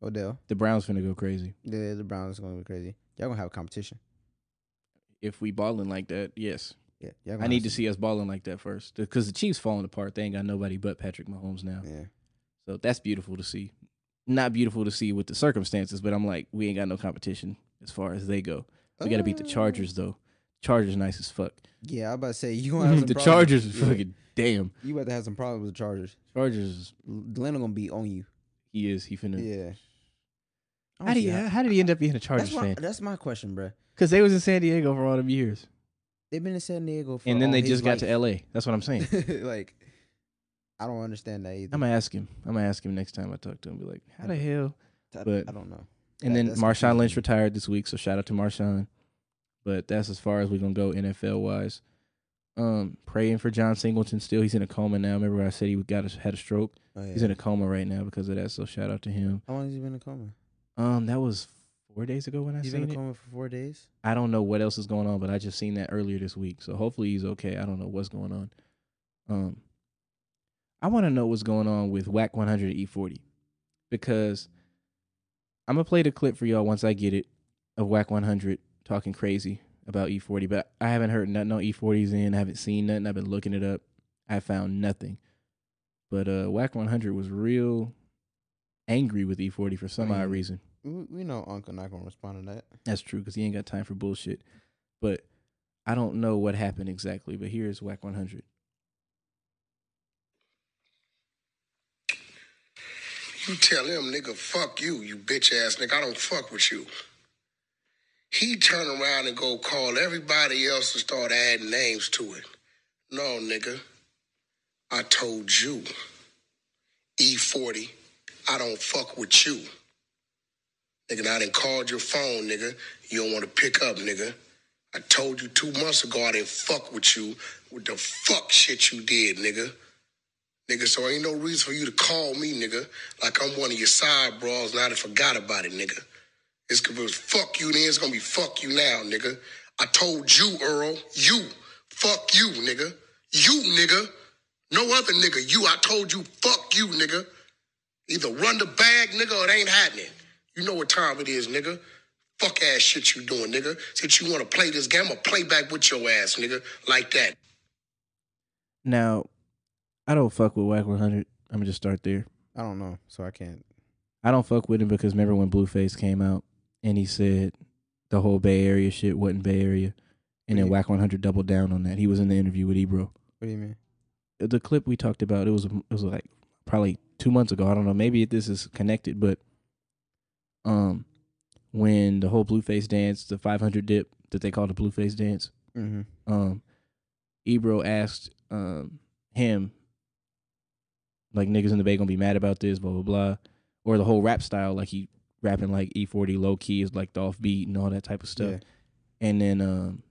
Odell. The Browns finna go crazy. Yeah, the Browns gonna be crazy. Y'all gonna have a competition. If we balling like that, yes. Yeah. I need to see us balling like that first, because the Chiefs falling apart. They ain't got nobody but Patrick Mahomes now. Yeah. So that's beautiful to see. Not beautiful to see with the circumstances, but I'm like, we ain't got no competition as far as they go. We got to beat the Uh, Chargers though. Chargers nice as fuck. Yeah, I about to say you gonna have some the problems. Chargers is Yeah. fucking damn. You about to have some problems with the Chargers. Chargers, Glenn gonna be on you. he is. He finna. Yeah. I How don't did he? How did he end up being a Chargers that's my, fan? That's my question, bro. Because they was in San Diego for all them years, They've been in San Diego for and then all they his just got to life. L.A. That's what I'm saying. like, I don't understand that either. I'm gonna ask him. I'm gonna ask him next time I talk to him. Be like, how the hell? I, but- I don't know. And That- then that's Marshawn confusing Lynch retired this week, so shout out to Marshawn. But that's as far as we're gonna go NFL wise. Um, praying for John Singleton still. He's in a coma now. Remember I said he got a, had a stroke. Oh, yeah. He's in a coma right now because of that. So shout out to him. How long has he been in a coma? Um, that was four days ago when I He's seen in a it. coma for four days. I don't know what else is going on, but I just seen that earlier this week. So hopefully he's okay. I don't know what's going on. Um, I want to know what's going on with Wack 100 E40 because I'm gonna play the clip for y'all once I get it of Wack 100 talking crazy about E40, but I haven't heard nothing on E40's in. I haven't seen nothing. I've been looking it up. I found nothing. But uh, Wack 100 was real angry with E40 for some odd reason. We, we know Uncle not gonna respond to that. That's true because he ain't got time for bullshit. But I don't know what happened exactly. But here's Wack 100. You tell him, nigga, fuck you, you bitch ass nigga. I don't fuck with you. He turn around and go call everybody else and start adding names to it. No, nigga. I told you. E40, I don't fuck with you. Nigga, I done called your phone, nigga. You don't want to pick up, nigga. I told you two months ago I didn't fuck with you with the fuck shit you did, nigga. Nigga, so ain't no reason for you to call me, nigga, like I'm one of your side bras and I done forgot about it, nigga. It's it was fuck you, then it's gonna be fuck you now, nigga. I told you, Earl, you, fuck you, nigga. You, nigga. No other nigga. You, I told you, fuck you, nigga. Either run the bag, nigga, or it ain't happening. You know what time it is, nigga. Fuck ass shit you doing, nigga. Since you want to play this game, I'll play back with your ass, nigga. Like that. Now, I don't fuck with Wack 100. I'm gonna just start there. I don't know, so I can't. I don't fuck with him because remember when Blueface came out and he said the whole Bay Area shit wasn't Bay Area, and then Yeah. Wack 100 doubled down on that. He was in the interview with Ebro. What do you mean? The clip we talked about it was it was like probably two months ago. I don't know. Maybe this is connected, but um, when the whole Blueface dance, the 500 dip that they call the Blueface dance, Mm-hmm. um, Ebro asked um him like niggas in the Bay gonna be mad about this, blah blah blah, or the whole rap style, like he rapping like E40 low key is like the offbeat and all that type of stuff. Yeah. And then um,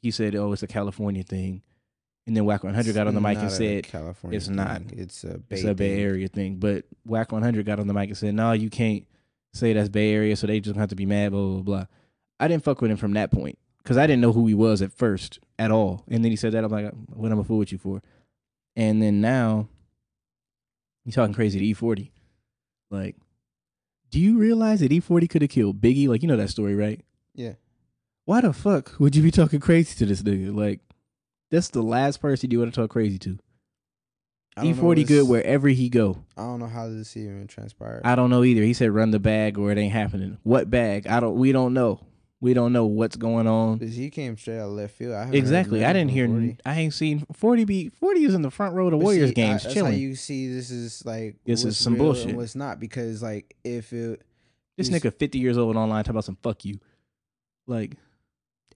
he said, "Oh, it's a California thing," and then Wack 100 got on the mic and said, California. it's not. thing. It's a Bay "It's a Bay. Area thing." But Wack 100 got on the mic and said, "No, you can't say that's Bay Area, so they just have to be mad." Blah blah blah. I didn't fuck with him from that point because I didn't know who he was at first at all. And then he said that I'm like, "What am I fool with you for?" And then now he's talking crazy to E40. Like, do you realize that E40 could have killed Biggie? Like, you know that story, right? Yeah. Why the fuck would you be talking crazy to this nigga? Like, that's the last person you want to talk crazy to. Know E40 good wherever he go. I don't know how this even transpired. I don't know either. He said run the bag or it ain't happening. What bag? I don't. We don't know. We don't know what's going on. Because he came straight out of left field. I Exactly. I didn't hear. 40. n- I ain't seen forty be forty is in the front row of the But Warriors see, games, I, that's chilling. how you see this is like This is some bullshit. what's not because like if it this nigga fifty years old online talking about some fuck you. Like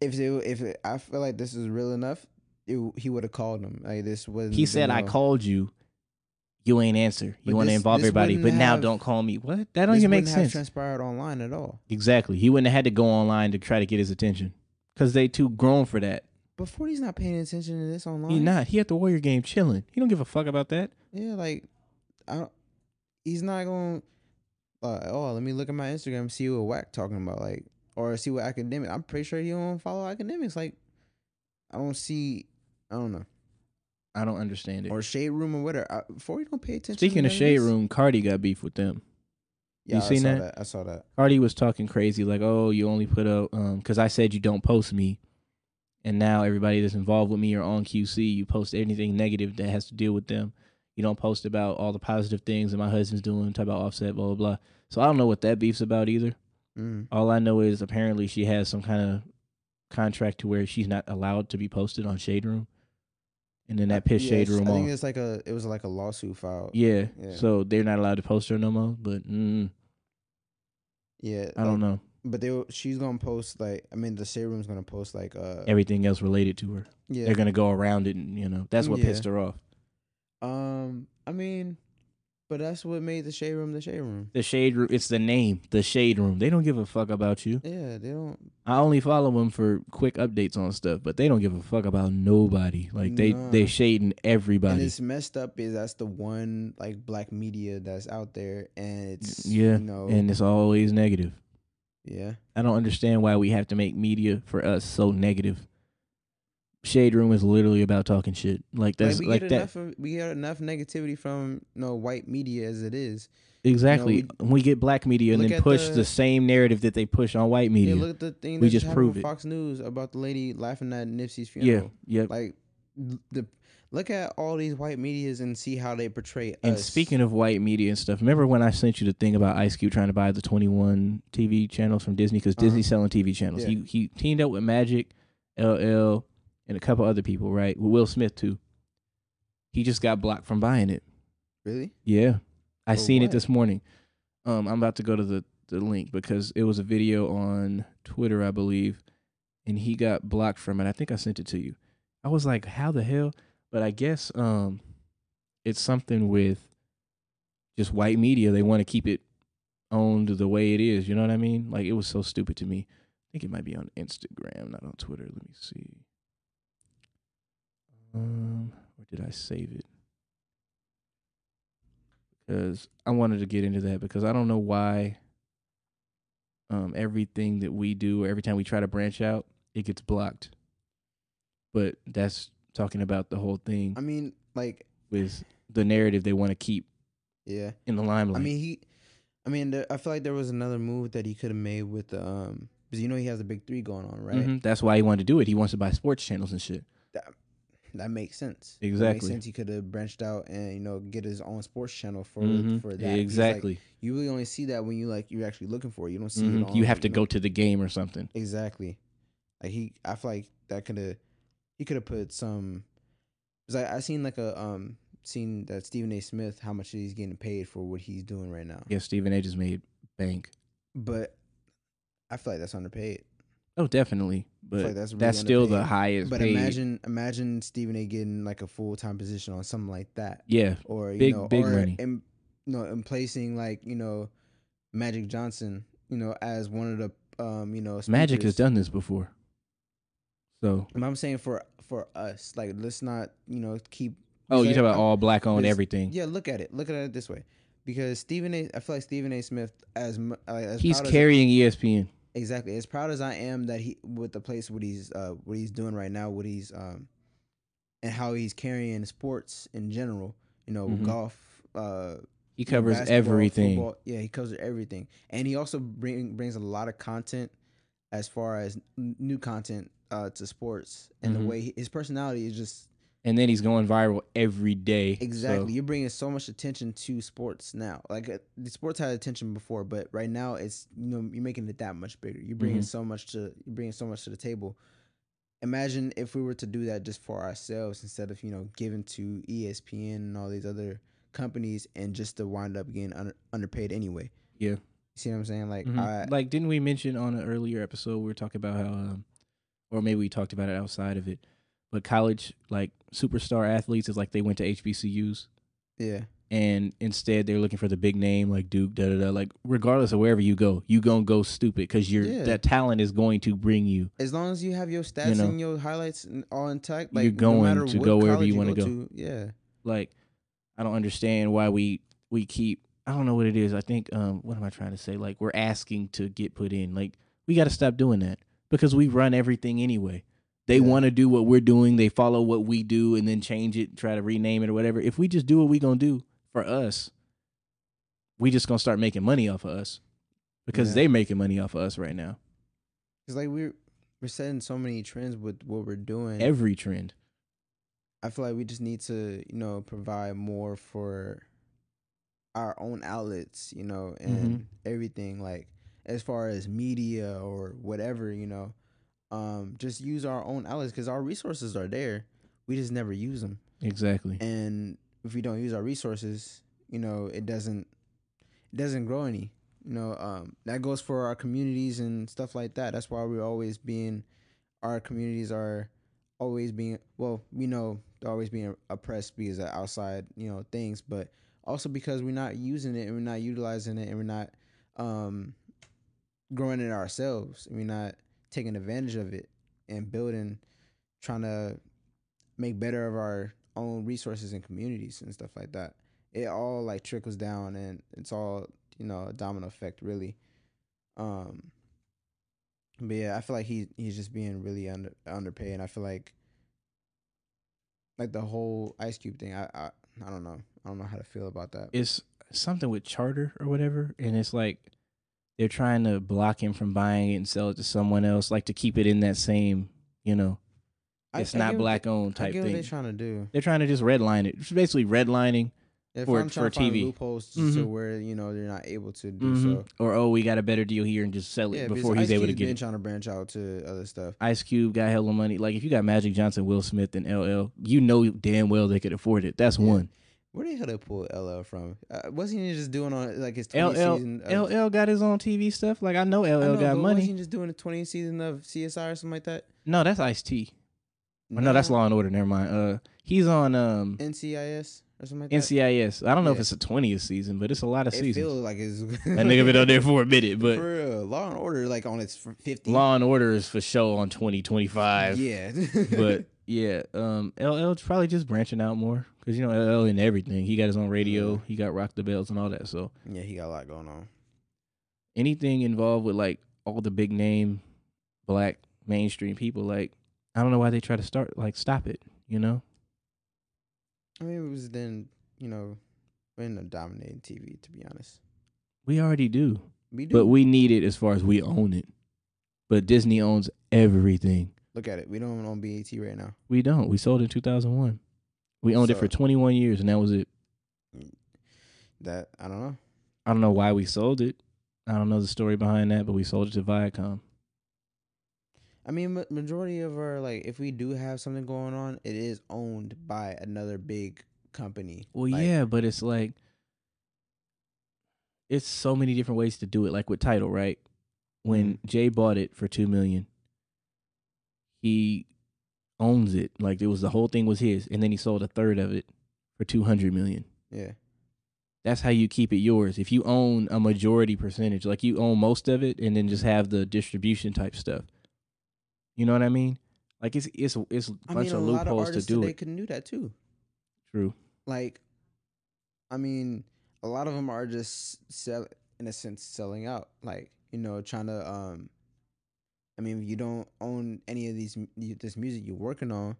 if it, if it, I feel like this is real enough, it, he would have called him. Like this was he said, I called you. You ain't answer. You want to involve everybody, but wouldn't now don't call me. What? That don't even make have sense. transpired online at all. exactly. He wouldn't have had to go online to try to get his attention because they too grown for that. But 40's not paying attention to this online. He not. He at the Warrior game chilling. He don't give a fuck about that. Yeah, like I don't, he's not going. Uh, oh, let me look at my Instagram, see what Wack talking about, like, or see what academic. I'm pretty sure he don't follow academics. Like, I don't see. I don't know. I don't understand it. Or shade room or whatever. I, 40 don't pay attention. Speaking of shade room, Cardi got beef with them. yeah, you I seen saw that? I saw that. Cardi was talking crazy, like, "Oh, you only put up um because I said you don't post me, and now everybody that's involved with me are on QC, you post anything negative that has to deal with them. You don't post about all the positive things that my husband's doing, talk about Offset, blah blah blah. So I don't know what that beef's about either. Mm. All I know is apparently she has some kind of contract to where she's not allowed to be posted on Shade Room, and then that pissed Yeah, Shade Room I think off. it's like a. It was like a lawsuit filed. Yeah, Yeah. so they're not allowed to post her no more. But mm, Yeah, I don't know But they were- she's gonna post like I mean the shade room's gonna post like uh everything else related to her. yeah they're gonna go around it, and you know that's what Yeah. pissed her off. um I mean, but that's what made the shade room the shade room. The shade room, it's the name, the shade room. They don't give a fuck about you. Yeah, they don't. I only follow them for quick updates on stuff, but they don't give a fuck about nobody. Like they Nah. they shading everybody. And it's messed up is that's the one like black media that's out there, and it's Yeah, you know, and it's always negative. yeah, I don't understand why we have to make media for us so negative. Shade room is literally about talking shit. Like that's like we like, that of, we get enough negativity from you know white media as it is. exactly. we- we, get black media and then push the- the, same narrative that they push on white media. Yeah, look at the thing We that just prove it. Fox News about the lady laughing at Nipsey's funeral. yeah. Yeah. Like the look at all these white medias and see how they portray us. And speaking of white media and stuff, remember when I sent you the thing about Ice Cube trying to buy the 21 TV channels from Disney because Uh-huh. Disney's selling TV channels. Yeah. He he teamed up with Magic, LL, and a couple other people, right? Will Smith too. He just got blocked from buying it. really, Yeah, I seen it this morning. Um, I'm about to go to the the link because it was a video on Twitter, I believe, and he got blocked from it. I think I sent it to you. I was like, how the hell? But I guess um, it's something with just white media. They want to keep it owned the way it is. You know what I mean? Like it was so stupid to me. I think it might be on Instagram, not on Twitter. Let me see. Um, or did I save it? Because I wanted to get into that because I don't know why. Um, everything that we do, or every time we try to branch out, it gets blocked. But that's talking about the whole thing I mean, like with the narrative they want to keep Yeah. in the limelight. I mean, he. I mean, there, I feel like there was another move that he could have made with the um because you know he has the big three going on, right? Mhm. that's why he wanted to do it. He wants to buy sports channels and shit. That makes sense. That makes Exactly. sense. He could have branched out and you know get his own sports channel for Mhm. for that. 'Cause, like, Exactly. you really only see that when you like you're actually looking for it. You don't see it. Mhm. On, You have to know- go to the game or something. Exactly. Like he, I feel like that could have, he could have put some. Cause I I seen like a um seen that Stephen A. Smith how much he's getting paid for what he's doing right now. Yeah, Stephen A. just made bank. But I feel like that's underpaid. Oh, definitely. But like that's, that's still the highest. But paid. imagine imagine Stephen A. getting like a full time position on something like that, yeah, or you Big- know, big or money. In, you know, in placing like you know, Magic Johnson, you know, as one of the um you know Magic has done this before. So, But I'm saying for for us, like let's not you know keep. oh, you talk about I'm- all black owned this- everything. Yeah, look at it. Look at it this way, because Stephen A. I feel like Stephen A. Smith as as He's as- carrying E ESPN. Exactly as proud as I am that he with the place what he's uh what he's doing right now, what he's um and how he's carrying sports in general. You know, Mhm. golf. Uh, He covers everything. football. Yeah, he covers everything, and he also bring brings a lot of content as far as n- new content uh to sports and Mhm. the way he, his personality is just And then he's going viral every day. Exactly. So, You're bringing so much attention to sports now. Like uh, the sports had attention before, but right now it's you know you're making it that much bigger. You're bringing Mhm. so much to you're bringing so much to the table. Imagine if we were to do that just for ourselves instead of you know giving to ESPN and all these other companies and just to wind up getting under, underpaid anyway. Yeah. You see what I'm saying? Like Mhm. I like, didn't we mention on an earlier episode we were talking about how, um, or maybe we talked about it outside of it, but college like superstar athletes is like they went to HBCUs yeah and instead they're looking for the big name like Duke, da da da. Like regardless of wherever you go, you gonna go stupid because you're Yeah. that talent is going to bring you. as long as you have your stats know, and your highlights all intact, like you're no going matter to go wherever you go. to, yeah. Like I don't understand why we we keep. I don't know what it is. I think um what am I trying to say? Like we're asking to get put in. Like we got to stop doing that because we run everything anyway. They Yeah. want to do what we're doing. They follow what we do and then change it, try to rename it or whatever. If we just do what we're gonna do for us, we just gonna start making money off of us because Yeah. they making money off of us right now. It's like we're we're setting so many trends with what we're doing. Every trend. I feel like we just need to, you know, provide more for our own outlets, you know, and Mm-hmm. everything like as far as media or whatever, you know. Um just use our own outlets cuz our resources are there. We just never use them. Exactly. And if we don't use our resources, you know, it doesn't it doesn't grow any. You know, um, that goes for our communities and stuff like that. That's why we're always being, our communities are always being. Well, we know they're always being oppressed because of outside, you know, things, but also because we're not using it and we're not utilizing it and we're not um, growing it ourselves. We're not taking advantage of it and building, trying to make better of our own resources and communities and stuff like that. It all like trickles down and it's all you know a domino effect really. Um, but yeah, I feel like he he's just being really under underpaid, and I feel like like the whole Ice Cube thing. I I, I don't know. I don't know how to feel about that. it's something with charter or whatever and it's like they're trying to block him from buying it and sell it to someone else like to keep it in that same you know it's I not black owned type thing they're trying to do. they're trying to just redline it it's basically redlining If for- for to TV. loopholes just to where you know they're not able to do Mhm. so. or oh we got a better deal here and just sell it Yeah, before he's Ice able to Cube's get been it trying to branch out to other stuff. ice cube got hella money like if you got magic johnson will smith and ll you know damn well they could afford it that's Yeah. one Where the hell they pull LL from? Uh, wasn't he just doing on like his 20 ll season? Of, ll got his own tv stuff like i know ll I know, got money Wasn't he just doing the 20th season of CSI or something like that? no that's ice t no that's law and order never mind uh he's on um NCIS or something like that. NCIS. I don't know if it's a twentieth season, but it's a lot of seasons. it seasons. feels like it's That nigga been on there for a minute, but for real. Law and Order like on its f- 50. Law and Order is for show on twenty twenty five. Yeah, But yeah, um, LL's probably just branching out more because you know LL in everything. He got his own radio. He got Rock the Bells and all that. So yeah, he got a lot going on. anything involved with like all the big name black mainstream people, like I don't know why they try to start like stop it. You know, I mean, it was then you know We end up dominating TV, to be honest. We already do, We do. but we need it as far as we own it. But Disney owns everything. Look at it. We don't own BET right now. We don't. We sold it in 2001. We owned it for 21 years, and that was it. That I don't know. I don't know why we sold it. I don't know the story behind that, but we sold it to Viacom. I mean, majority of our like, if we do have something going on, it is owned by another big company. Well, Like, yeah, but it's like it's so many different ways to do it. Like with Tidal, right? When Mm-hmm. Jay bought it for two million, he owns it. Like it was the whole thing was his, and then he sold a third of it for two hundred million. Yeah. That's how you keep it yours. If you own a majority percentage, like you own most of it, and then just have the distribution type stuff. You know what I mean? Like it's it's it's a I bunch mean, a of lot of loopholes to artists do it. can do that too. True. Like, I mean, a lot of them are just sell in a sense selling out. Like, you know, trying to um. I mean, if you don't own any of these this music you're working on,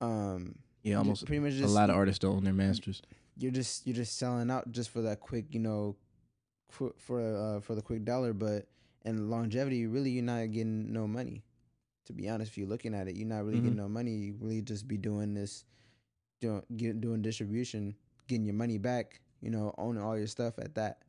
um, Yeah, almost pretty much a lot of artists don't own their masters. you're just you're just selling out just for that quick, you know, for for uh for the quick dollar, but in longevity, really you're not getting no money. To be honest, if you're looking at it, you're not really getting Mhm. no money. You really just be doing this, doing get, doing distribution, getting your money back. You know, owning all your stuff at that.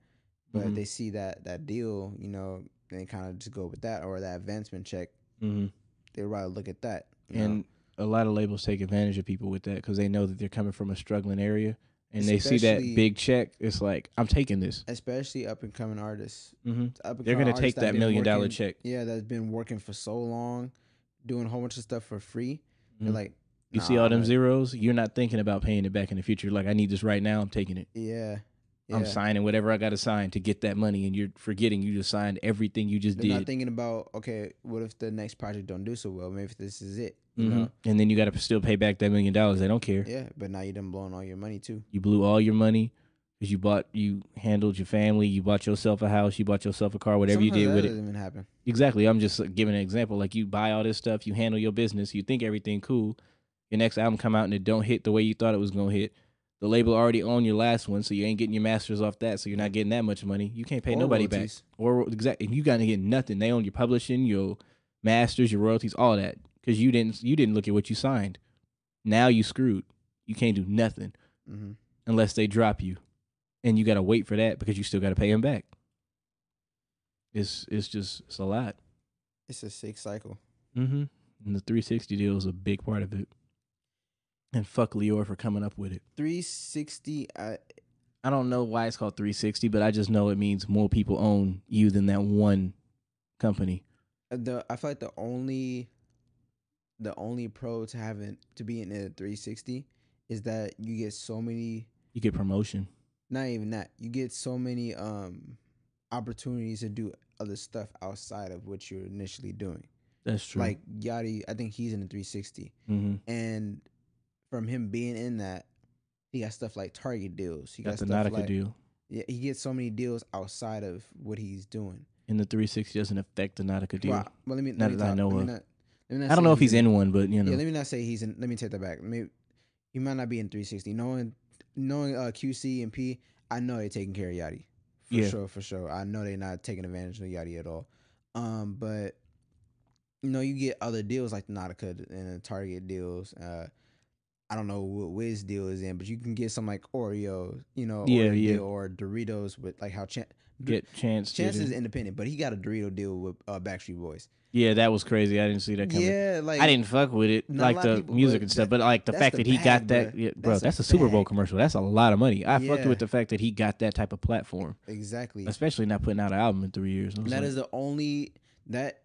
But Mhm. they see that that deal, you know, they kind of just go with that or that advancement check. hmm They rather look at that. you know? And a lot of labels take advantage of people with that because they know that they're coming from a struggling area, and they see that big check. It's like I'm taking this. especially up and coming artists. hmm up and They're gonna take artists that million dollar working- check. Yeah, that's been working for so long, doing a whole bunch of stuff for free. They're Mhm. like, You see all them gonna-" zeros. You're not thinking about paying it back in the future. Like I need this right now. I'm taking it. Yeah, yeah. I'm signing whatever I got to sign to get that money, and you're forgetting you just signed everything you just They're not thinking about okay, what if the next project don't do so well? Maybe this is it. Mhm. know? And then you got to still pay back that million dollars. They don't care. Yeah, but now you done blowing all your money too. You blew all your money because you bought, you handled your family, you bought yourself a house, you bought yourself a car, whatever you did with it. even happen. Exactly. I'm just giving an example. Like you buy all this stuff, you handle your business, you think everything cool. Your next album come out and it don't hit the way you thought it was gonna hit. The label already owned your last one, so you ain't getting your masters off that, so you're not getting that much money. You can't pay Or nobody royalties. back. Or exactly, you gotta get nothing. They own your publishing, your masters, your royalties, all that, because you didn't you didn't look at what you signed. Now you screwed. You can't do nothing hmm unless they drop you, and you gotta wait for that because you still gotta pay them back. It's it's just it's a lot. It's a sick cycle. Mm-hmm. And the 360 deal is a big part of it. And fuck Lyor for coming up with it. 360. I I don't know why it's called 360, but I just know it means more people own you than that one company. the I feel like the only the only pro to having to be in a 360 is that you get so many You get promotion. not even that you get so many um opportunities to do other stuff outside of what you're initially doing That's true. like Yachty I think he's in the 360 mm-hmm. and from him being in that he got stuff like Target deals he got got, the stuff Nautica like deal. yeah he gets so many deals outside of what he's doing And the 360 doesn't affect the Nautica deal. well, well, let me Not let me that I know let me of. not- not I don't know if he's in one, but you know. Yeah, let me not say he's in. Let me take that back. Maybe he might not be in 360. Knowing knowing uh, QC and P, I know they're taking care of Yachty for Yeah. sure, for sure. I know they're not taking advantage of Yachty at all. Um, but you know, you get other deals like the Nautica and Target deals. Uh, I don't know what Wiz deal is in, but you can get some like Oreos, you know, Yeah, Oreo yeah. or Doritos with like how Chan- get chance. Chance is independent, but he got a Dorito deal with uh, Backstreet Boys. Yeah, that was crazy. I didn't see that coming. Yeah, like I didn't fuck with it, like the people, music and stuff. that- But like the fact the that he bag, got that, bruh. yeah, bro, That's that's a Super Bowl bag. commercial. That's a lot of money. I fucked with the fact that he got that type of platform, exactly. especially not putting out an album in three years. That like, is the only that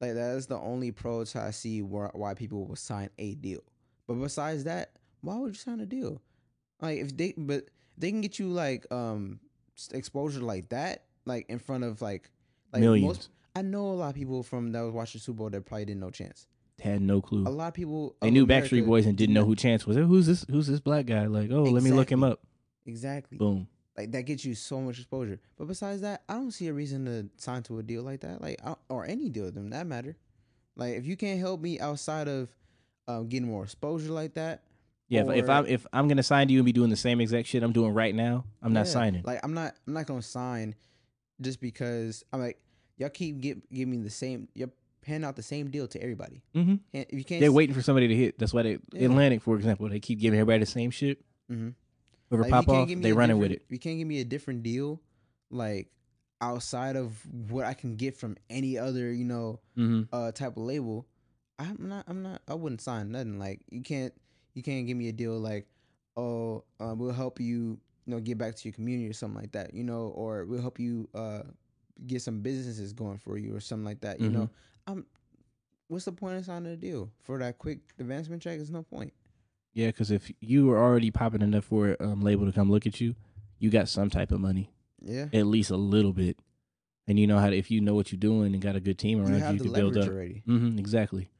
like that is the only pro to I see where, why people will sign a deal. But besides that, why would you sign a deal? Like if they but they can get you like um exposure like that, like in front of like like Millions. I know a lot of people from that was watching Super Bowl that probably didn't know Chance. had no clue. A lot of people They knew America Backstreet Boys and didn't know who Chance was. Who's this? Who's this black guy? Like, oh, let me look him up. exactly. Boom. Like that gets you so much exposure. But besides that, I don't see a reason to sign to a deal like that. Like or any deal with them that matter. Like if you can't help me outside of um, getting more exposure like that, Yeah, if, if I'm if I'm gonna sign to you and be doing the same exact shit I'm doing right now, I'm not Yeah, signing. Like I'm not I'm not gonna sign just because I'm like y'all keep give give me the same you're paying out the same deal to everybody. Mm-hmm. And if you can't They're waiting for somebody to hit. That's why they Yeah. Atlantic, for example, they keep giving everybody the same shit. Mhm. Whoever like, pop off, they running with it. If you can't give me a different deal, like outside of what I can get from any other, you know, hmm uh type of label, I'm not I'm not I wouldn't sign nothing. Like you can't you can't give me a deal like, oh, uh, we'll help you, you know, get back to your community or something like that, you know, or we'll help you uh get some businesses going for you or something like that. You know, I'm what's the point of signing a deal? For that quick advancement check, there's no point. Yeah, because if you were already popping enough for a um, label to come look at you, you got some type of money, Yeah. at least a little bit, and you know how to. If you know what you're doing and got a good team around you, have you can build up. already. hmm exactly.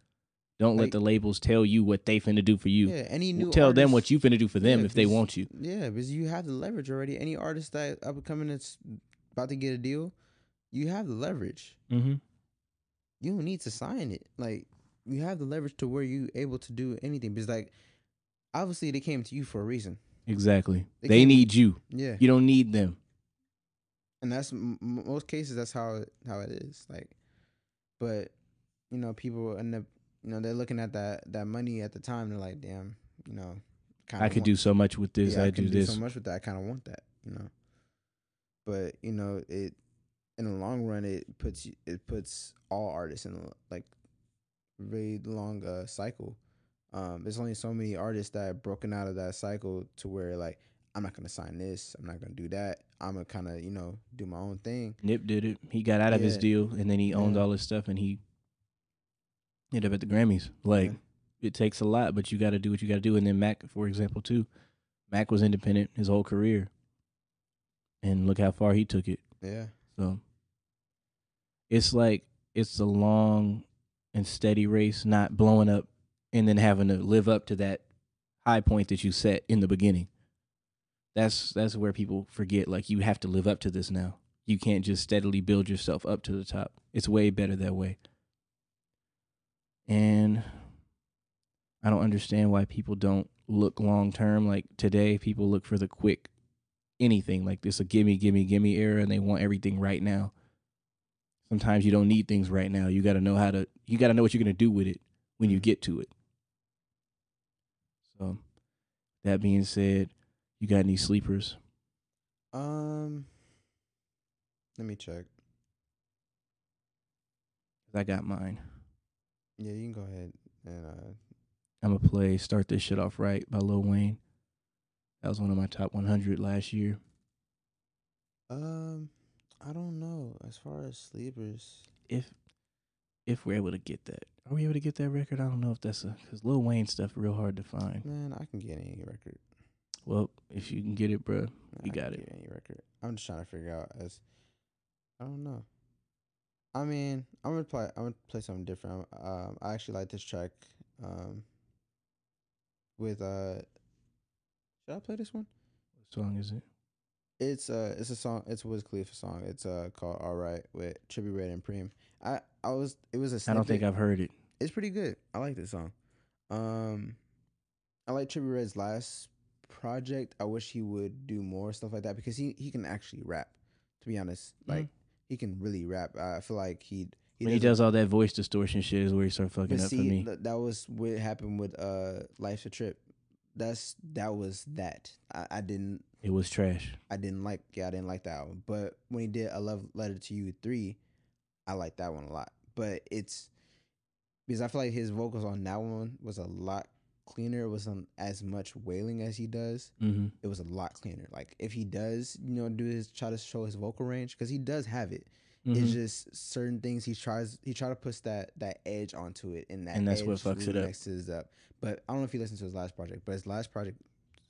Don't let the labels tell you what they finna do for you. Yeah, any new Tell them what you finna do for them Yeah, if they want you. Yeah, because you have the leverage already. Any artist that up and coming that's about to get a deal, you have the leverage. hmm You don't need to sign it. Like you have the leverage to where you able to do anything. Because like obviously they came to you for a reason. Exactly. They They, need you. Yeah, You don't need them. and that's m- most cases that's how how it is. Like, but you know people end up you know they're looking at that that money at the time. They're like, damn, you know, I could do so much with this. yeah, I, can do this. so much with that. I kind of want that, you know. But you know, it in the long run, it puts you, it puts all artists in a, like really long uh, cycle. Um, there's only so many artists that have broken out of that cycle to where like I'm not gonna sign this, I'm not gonna do that. I'm gonna kind of you know do my own thing. Nip did it. He got out of his deal and then he owned Yeah. all his stuff and he ended up at the Grammys. Like Yeah. it takes a lot, but you got to do what you got to do. And then Mac, for example, too. Mac was independent his whole career, and look how far he took it. Yeah, So it's like it's a long and steady race, not blowing up and then having to live up to that high point that you set in the beginning. That's that's where people forget like you have to live up to this now. You can't just steadily build yourself up to the top. It's way better that way. And I don't understand why people don't look long term. Like today, people look for the quick anything. Like this a gimme, gimme, gimme era, and they want everything right now. Sometimes you don't need things right now. You got to know how to. You got to know what you're gonna do with it when you get to it. So, that being said, you got any sleepers? um, let me check. I got mine. Yeah, you can go ahead and uh, I'm gonna play "Start This Shit Off Right" by Lil Wayne. That was one of my top 100 last year. um, I don't know as far as sleepers. If if we're able to get that, are we able to get that record? I don't know if that's a because Lil Wayne stuff real hard to find. Man, I can get any record. Well, if you can get it, bruh, Man, You I got can it. Get any record. I'm just trying to figure out as. I don't know. I mean, I'm gonna play. I'm gonna play something different. Um, I actually like this track. Um. With uh. Should I play this one? what song is it? It's uh, it's a song. It's a Wiz Khalifa song. It's uh called "All Right" with Trippie Redd and Preme. I I was it was a. I don't think. I've heard it. it's pretty good. I like this song. Um, I like Trippie Redd's last project. I wish he would do more stuff like that because he he can actually rap. To be honest, like he can really rap. I feel like he Mm-hmm. when he does all that voice distortion shit is where he start fucking up for me. th- that was what happened with uh Life's a Trip. That's that was that. I, I didn't It was trash. I didn't like yeah, I didn't like that album. But when he did a love letter to you three, I like that one a lot. But it's because I feel like his vocals on that one was a lot cleaner. It wasn't as much wailing as he does. hmm It was a lot cleaner. Like if he does, you know, do his try to show his vocal range because he does have it. Mm-hmm. It's just certain things he tries he try to push that that edge onto it, and that And that's what fucks it up. Up. But I don't know if you listened to his last project, but his last project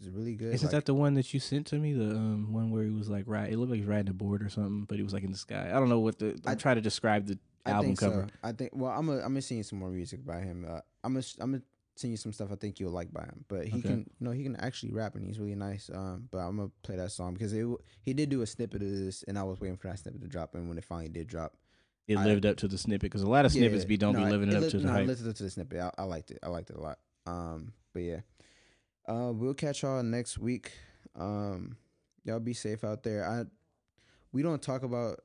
is really good. Isn't like- that the one that you sent to me? The um, one where he was like right. It looked like he was riding a board or something, but he was like in the sky. I don't know what the. I- trying to describe the I album think cover. So. I think. Well, I'm gonna I'm gonna you some more music by him. Uh, I'm gonna I'm gonna send you some stuff I think you'll like by him. But he Okay. can, you know, he can actually rap and he's really nice. Um, but I'm gonna play that song because it he did do a snippet of this, and I was waiting for that snippet to drop. And when it finally did drop, It I- lived up to the snippet because a lot of snippets Yeah, be don't no, be living it up li- to the no, I listened to the snippet. I, I liked it. I liked it a lot. Um, but yeah, Uh, we'll catch y'all next week. Um, y'all be safe out there. I we don't talk about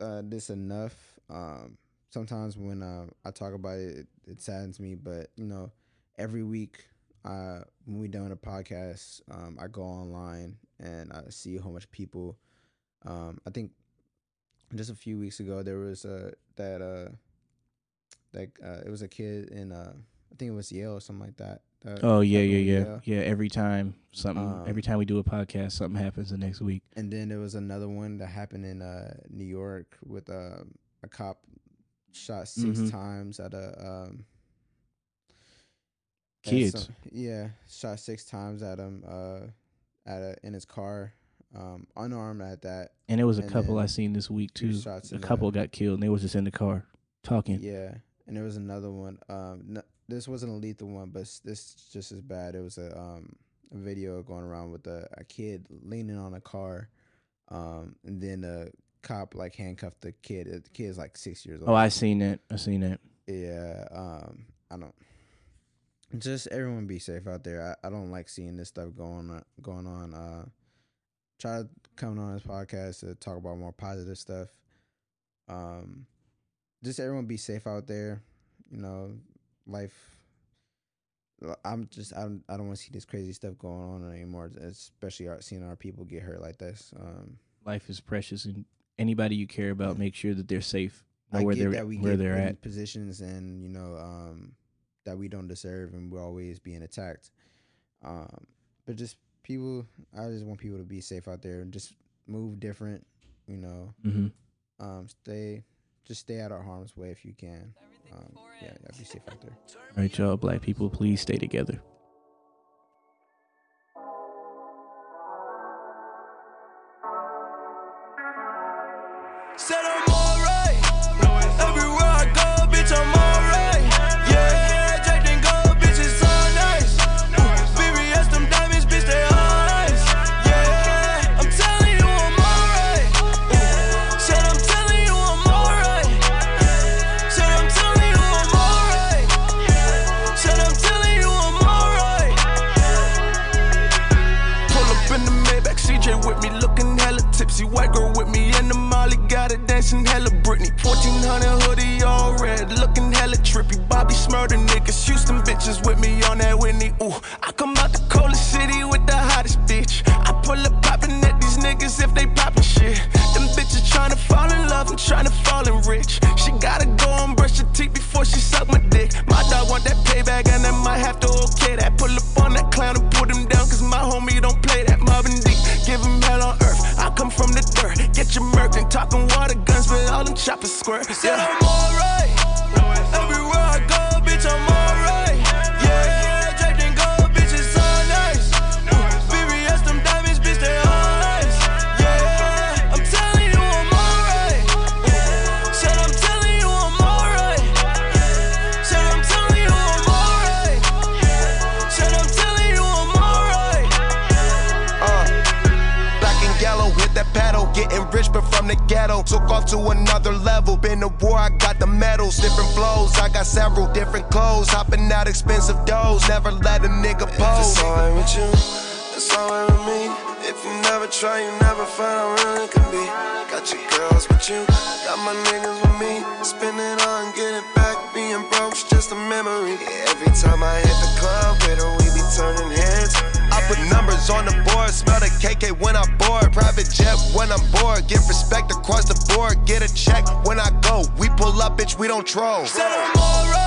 uh, this enough. Um, sometimes when uh, I talk about it, it, it saddens me. But you know, every week, uh, when we done a podcast, um, I go online and I see how much people. Um, I think just a few weeks ago there was a that uh that uh, it was a kid in uh I think it was Yale or something like that. that Oh yeah, yeah, yeah, Yale. yeah. Every time something, Um, every time we do a podcast, something happens the next week. And then there was another one that happened in uh, New York with uh, a cop shot 6 Mhm. times at a um, Kids. some- yeah, shot six times at him uh, at a, in his car, um, unarmed at that. And there was a and couple I seen this week too. A in the- couple got killed, and they was just in the car talking. Yeah, and there was another one. Um, n- this wasn't a lethal one, but this just as bad. It was a um a video going around with a, a kid leaning on a car, um, and then a cop like handcuffed the kid. The kid's like six years old. Oh, I seen it. I seen it. yeah. Um, I don't. Just everyone be safe out there. I, I don't like seeing this stuff going on, going on. Uh, try coming on this podcast to talk about more positive stuff. Um, just everyone be safe out there. You know, life. I'm just I don't I don't want to see this crazy stuff going on anymore. Especially our, seeing our people get hurt like this. Um, Life is precious, and anybody you care about, make sure that they're safe. Know I where get they're that we where get they're in at. positions and you know um, that we don't deserve and we're always being attacked. Um, but just people, I just want people to be safe out there and just move different. You know, hmm um, stay, just stay out of harm's way if you can. Um, yeah, yeah, be safe out there. All right, y'all, black people, please stay together. Ooh, off to another level. Been to war, I got the medals, different flows. I got several different clothes, hopping out expensive doors. Never let a nigga If pose. it's alright with you, it's alright with me. If you never try, you never find out real it can be. Got your girls with you, got my niggas with me. Spin it on, get it back. Being broke's just a memory. Yeah, every time I hit the club with her, we be turning heads. Put numbers on the board, smell the KK when I'm bored. Private jet when I'm bored, get respect across the board. Get a check when I go. We pull up, bitch, we don't troll. Said I'm alright.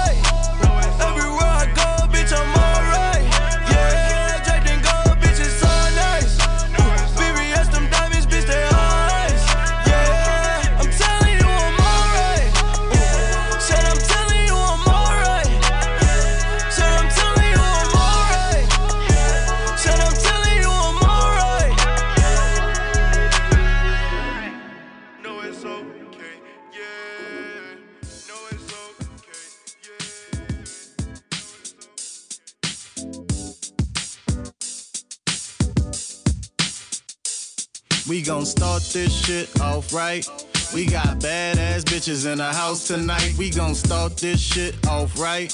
We gon' start this shit off right. We got badass bitches in the house tonight. We gon' start this shit off right.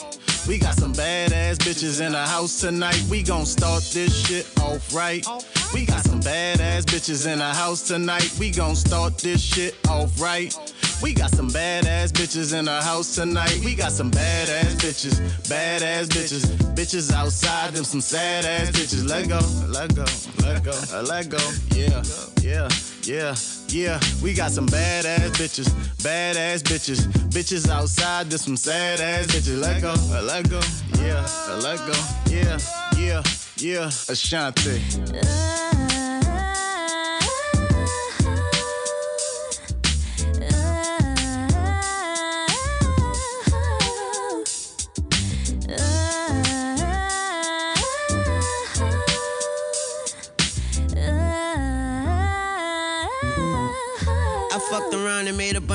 We got some badass bitches in the house tonight. We gon' start this shit off right. We got some badass bitches in the house tonight. We gon' start this shit off right. We got some badass bitches in the house tonight. We got some badass bitches, badass bitches, bitches outside them some sad ass bitches. Let go, let go, let go, let go. Yeah, yeah, yeah, yeah. We got some badass bitches, badass bitches, bitches outside them some sad ass bitches. Let go, let go. Yeah, let go. Yeah, yeah, yeah. Ashanti.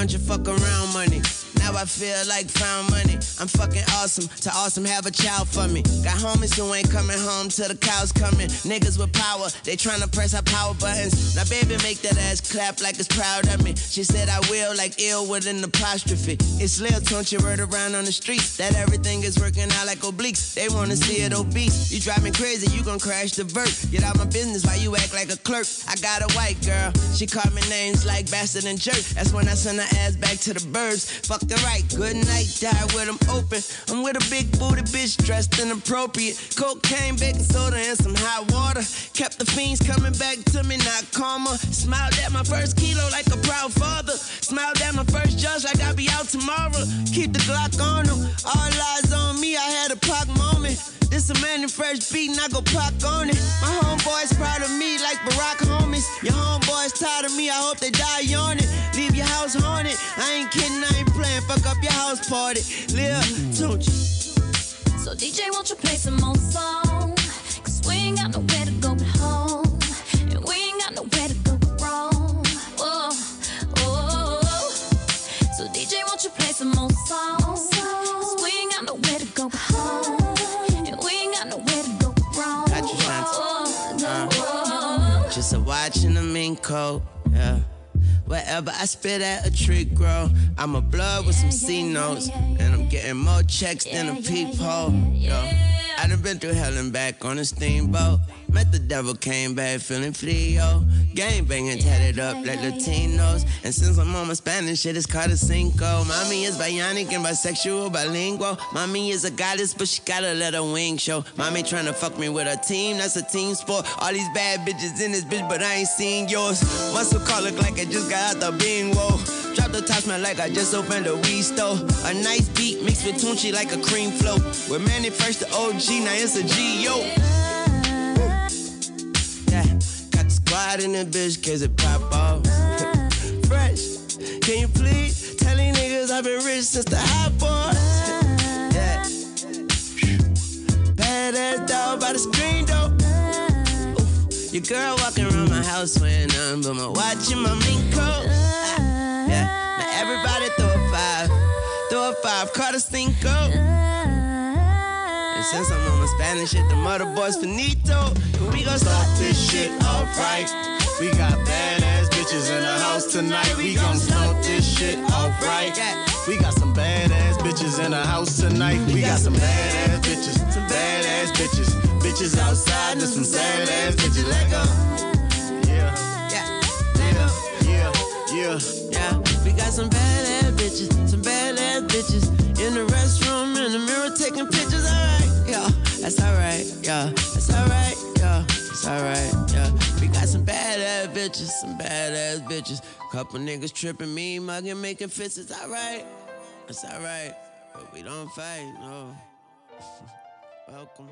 Bunch of fuck around money. I feel like found money. I'm fucking awesome. To awesome have a child for me. Got homies who ain't coming home till the cows coming. Niggas with power, they tryna press our power buttons. Now baby make that ass clap like it's proud of me. She said I will like ill with an apostrophe. It's Lil Tunechi word around on the streets. That everything is working out like obliques. They wanna see it obese. You drive me crazy, you gon' crash the vert. Get out my business while you act like a clerk. I got a white girl. She called me names like bastard and jerk. That's when I send her ass back to the birds. Fuck the right. Good night, die with them open. I'm with a big booty bitch dressed inappropriate. Cocaine, baking soda, and some hot water. Kept the fiends coming back to me, not karma. Smiled at my first kilo like a proud father. Smiled at my first judge like I'll be out tomorrow. Keep the Glock on them. All eyes on me, I had a pop moment. This a Mannie Fresh beat, and I go pop on it. My homeboys proud of me like Barack homies. Your homeboys tired of me, I hope they die on it. Leave your house haunted. I ain't kidding, I ain't playing. Fuck up your house party. Lil Tunechi. So DJ, won't you play some more songs? Cause we ain't got nowhere to go but home. And we ain't got nowhere to go but wrong. Oh, oh, oh. So DJ, won't you play some more songs? Cause we ain't got nowhere to go but home. And we ain't got nowhere to go but wrong. Got you, Shanti. Oh, Uh. Just a watch and a mink coat. Wherever I spit at a tree grow, I'm a blood with some C notes, and I'm getting more checks than a peephole. Yo, I done been through hell and back on a steamboat. Met the devil, came back feeling frio. Gang banging, tatted up like Latinos. And since I'm on my Spanish shit, it's called a cinco. Mommy is bionic and bisexual, bilingual. Mommy is a goddess, but she gotta let her wing show. Mommy tryna fuck me with a team, that's a team sport. All these bad bitches in this bitch, but I ain't seen yours. Muscle car look like I just got out the bingo. Drop the top, smell like I just opened a weed store. A nice beat mixed with Tunechi like a cream flow. With Manny first the OG, now it's a G, yo. Yeah, got the squad in the bitch, cause it pop off. Fresh, can you please tell these niggas I've been rich since the hot boys? Yeah. Badass dog by the screen. Oof. Your girl walking around my house wearing nothing but my watch and my mink coat. Ah, Yeah, now everybody throw a five, throw a five, Carter Cinco. And since I'm on my Spanish shit, the mother boys finito. We gon' start this shit off right. We got badass bitches in the house tonight. We gon' start this shit off right. We got some badass bitches in the house tonight. We got some badass bitches, some badass bitches, bitches outside. There's some sad ass bitches. Let go. Yeah, Yeah, yeah, yeah, yeah. We got some badass bitches, some badass bitches in the restroom, in the mirror taking pictures. Alright, yeah, that's alright, yeah, that's alright, yeah, that's alright, yeah. We got some badass bitches, some badass bitches. Couple niggas tripping me, mugging, making fits. It's alright, it's alright, but we don't fight, no. Welcome.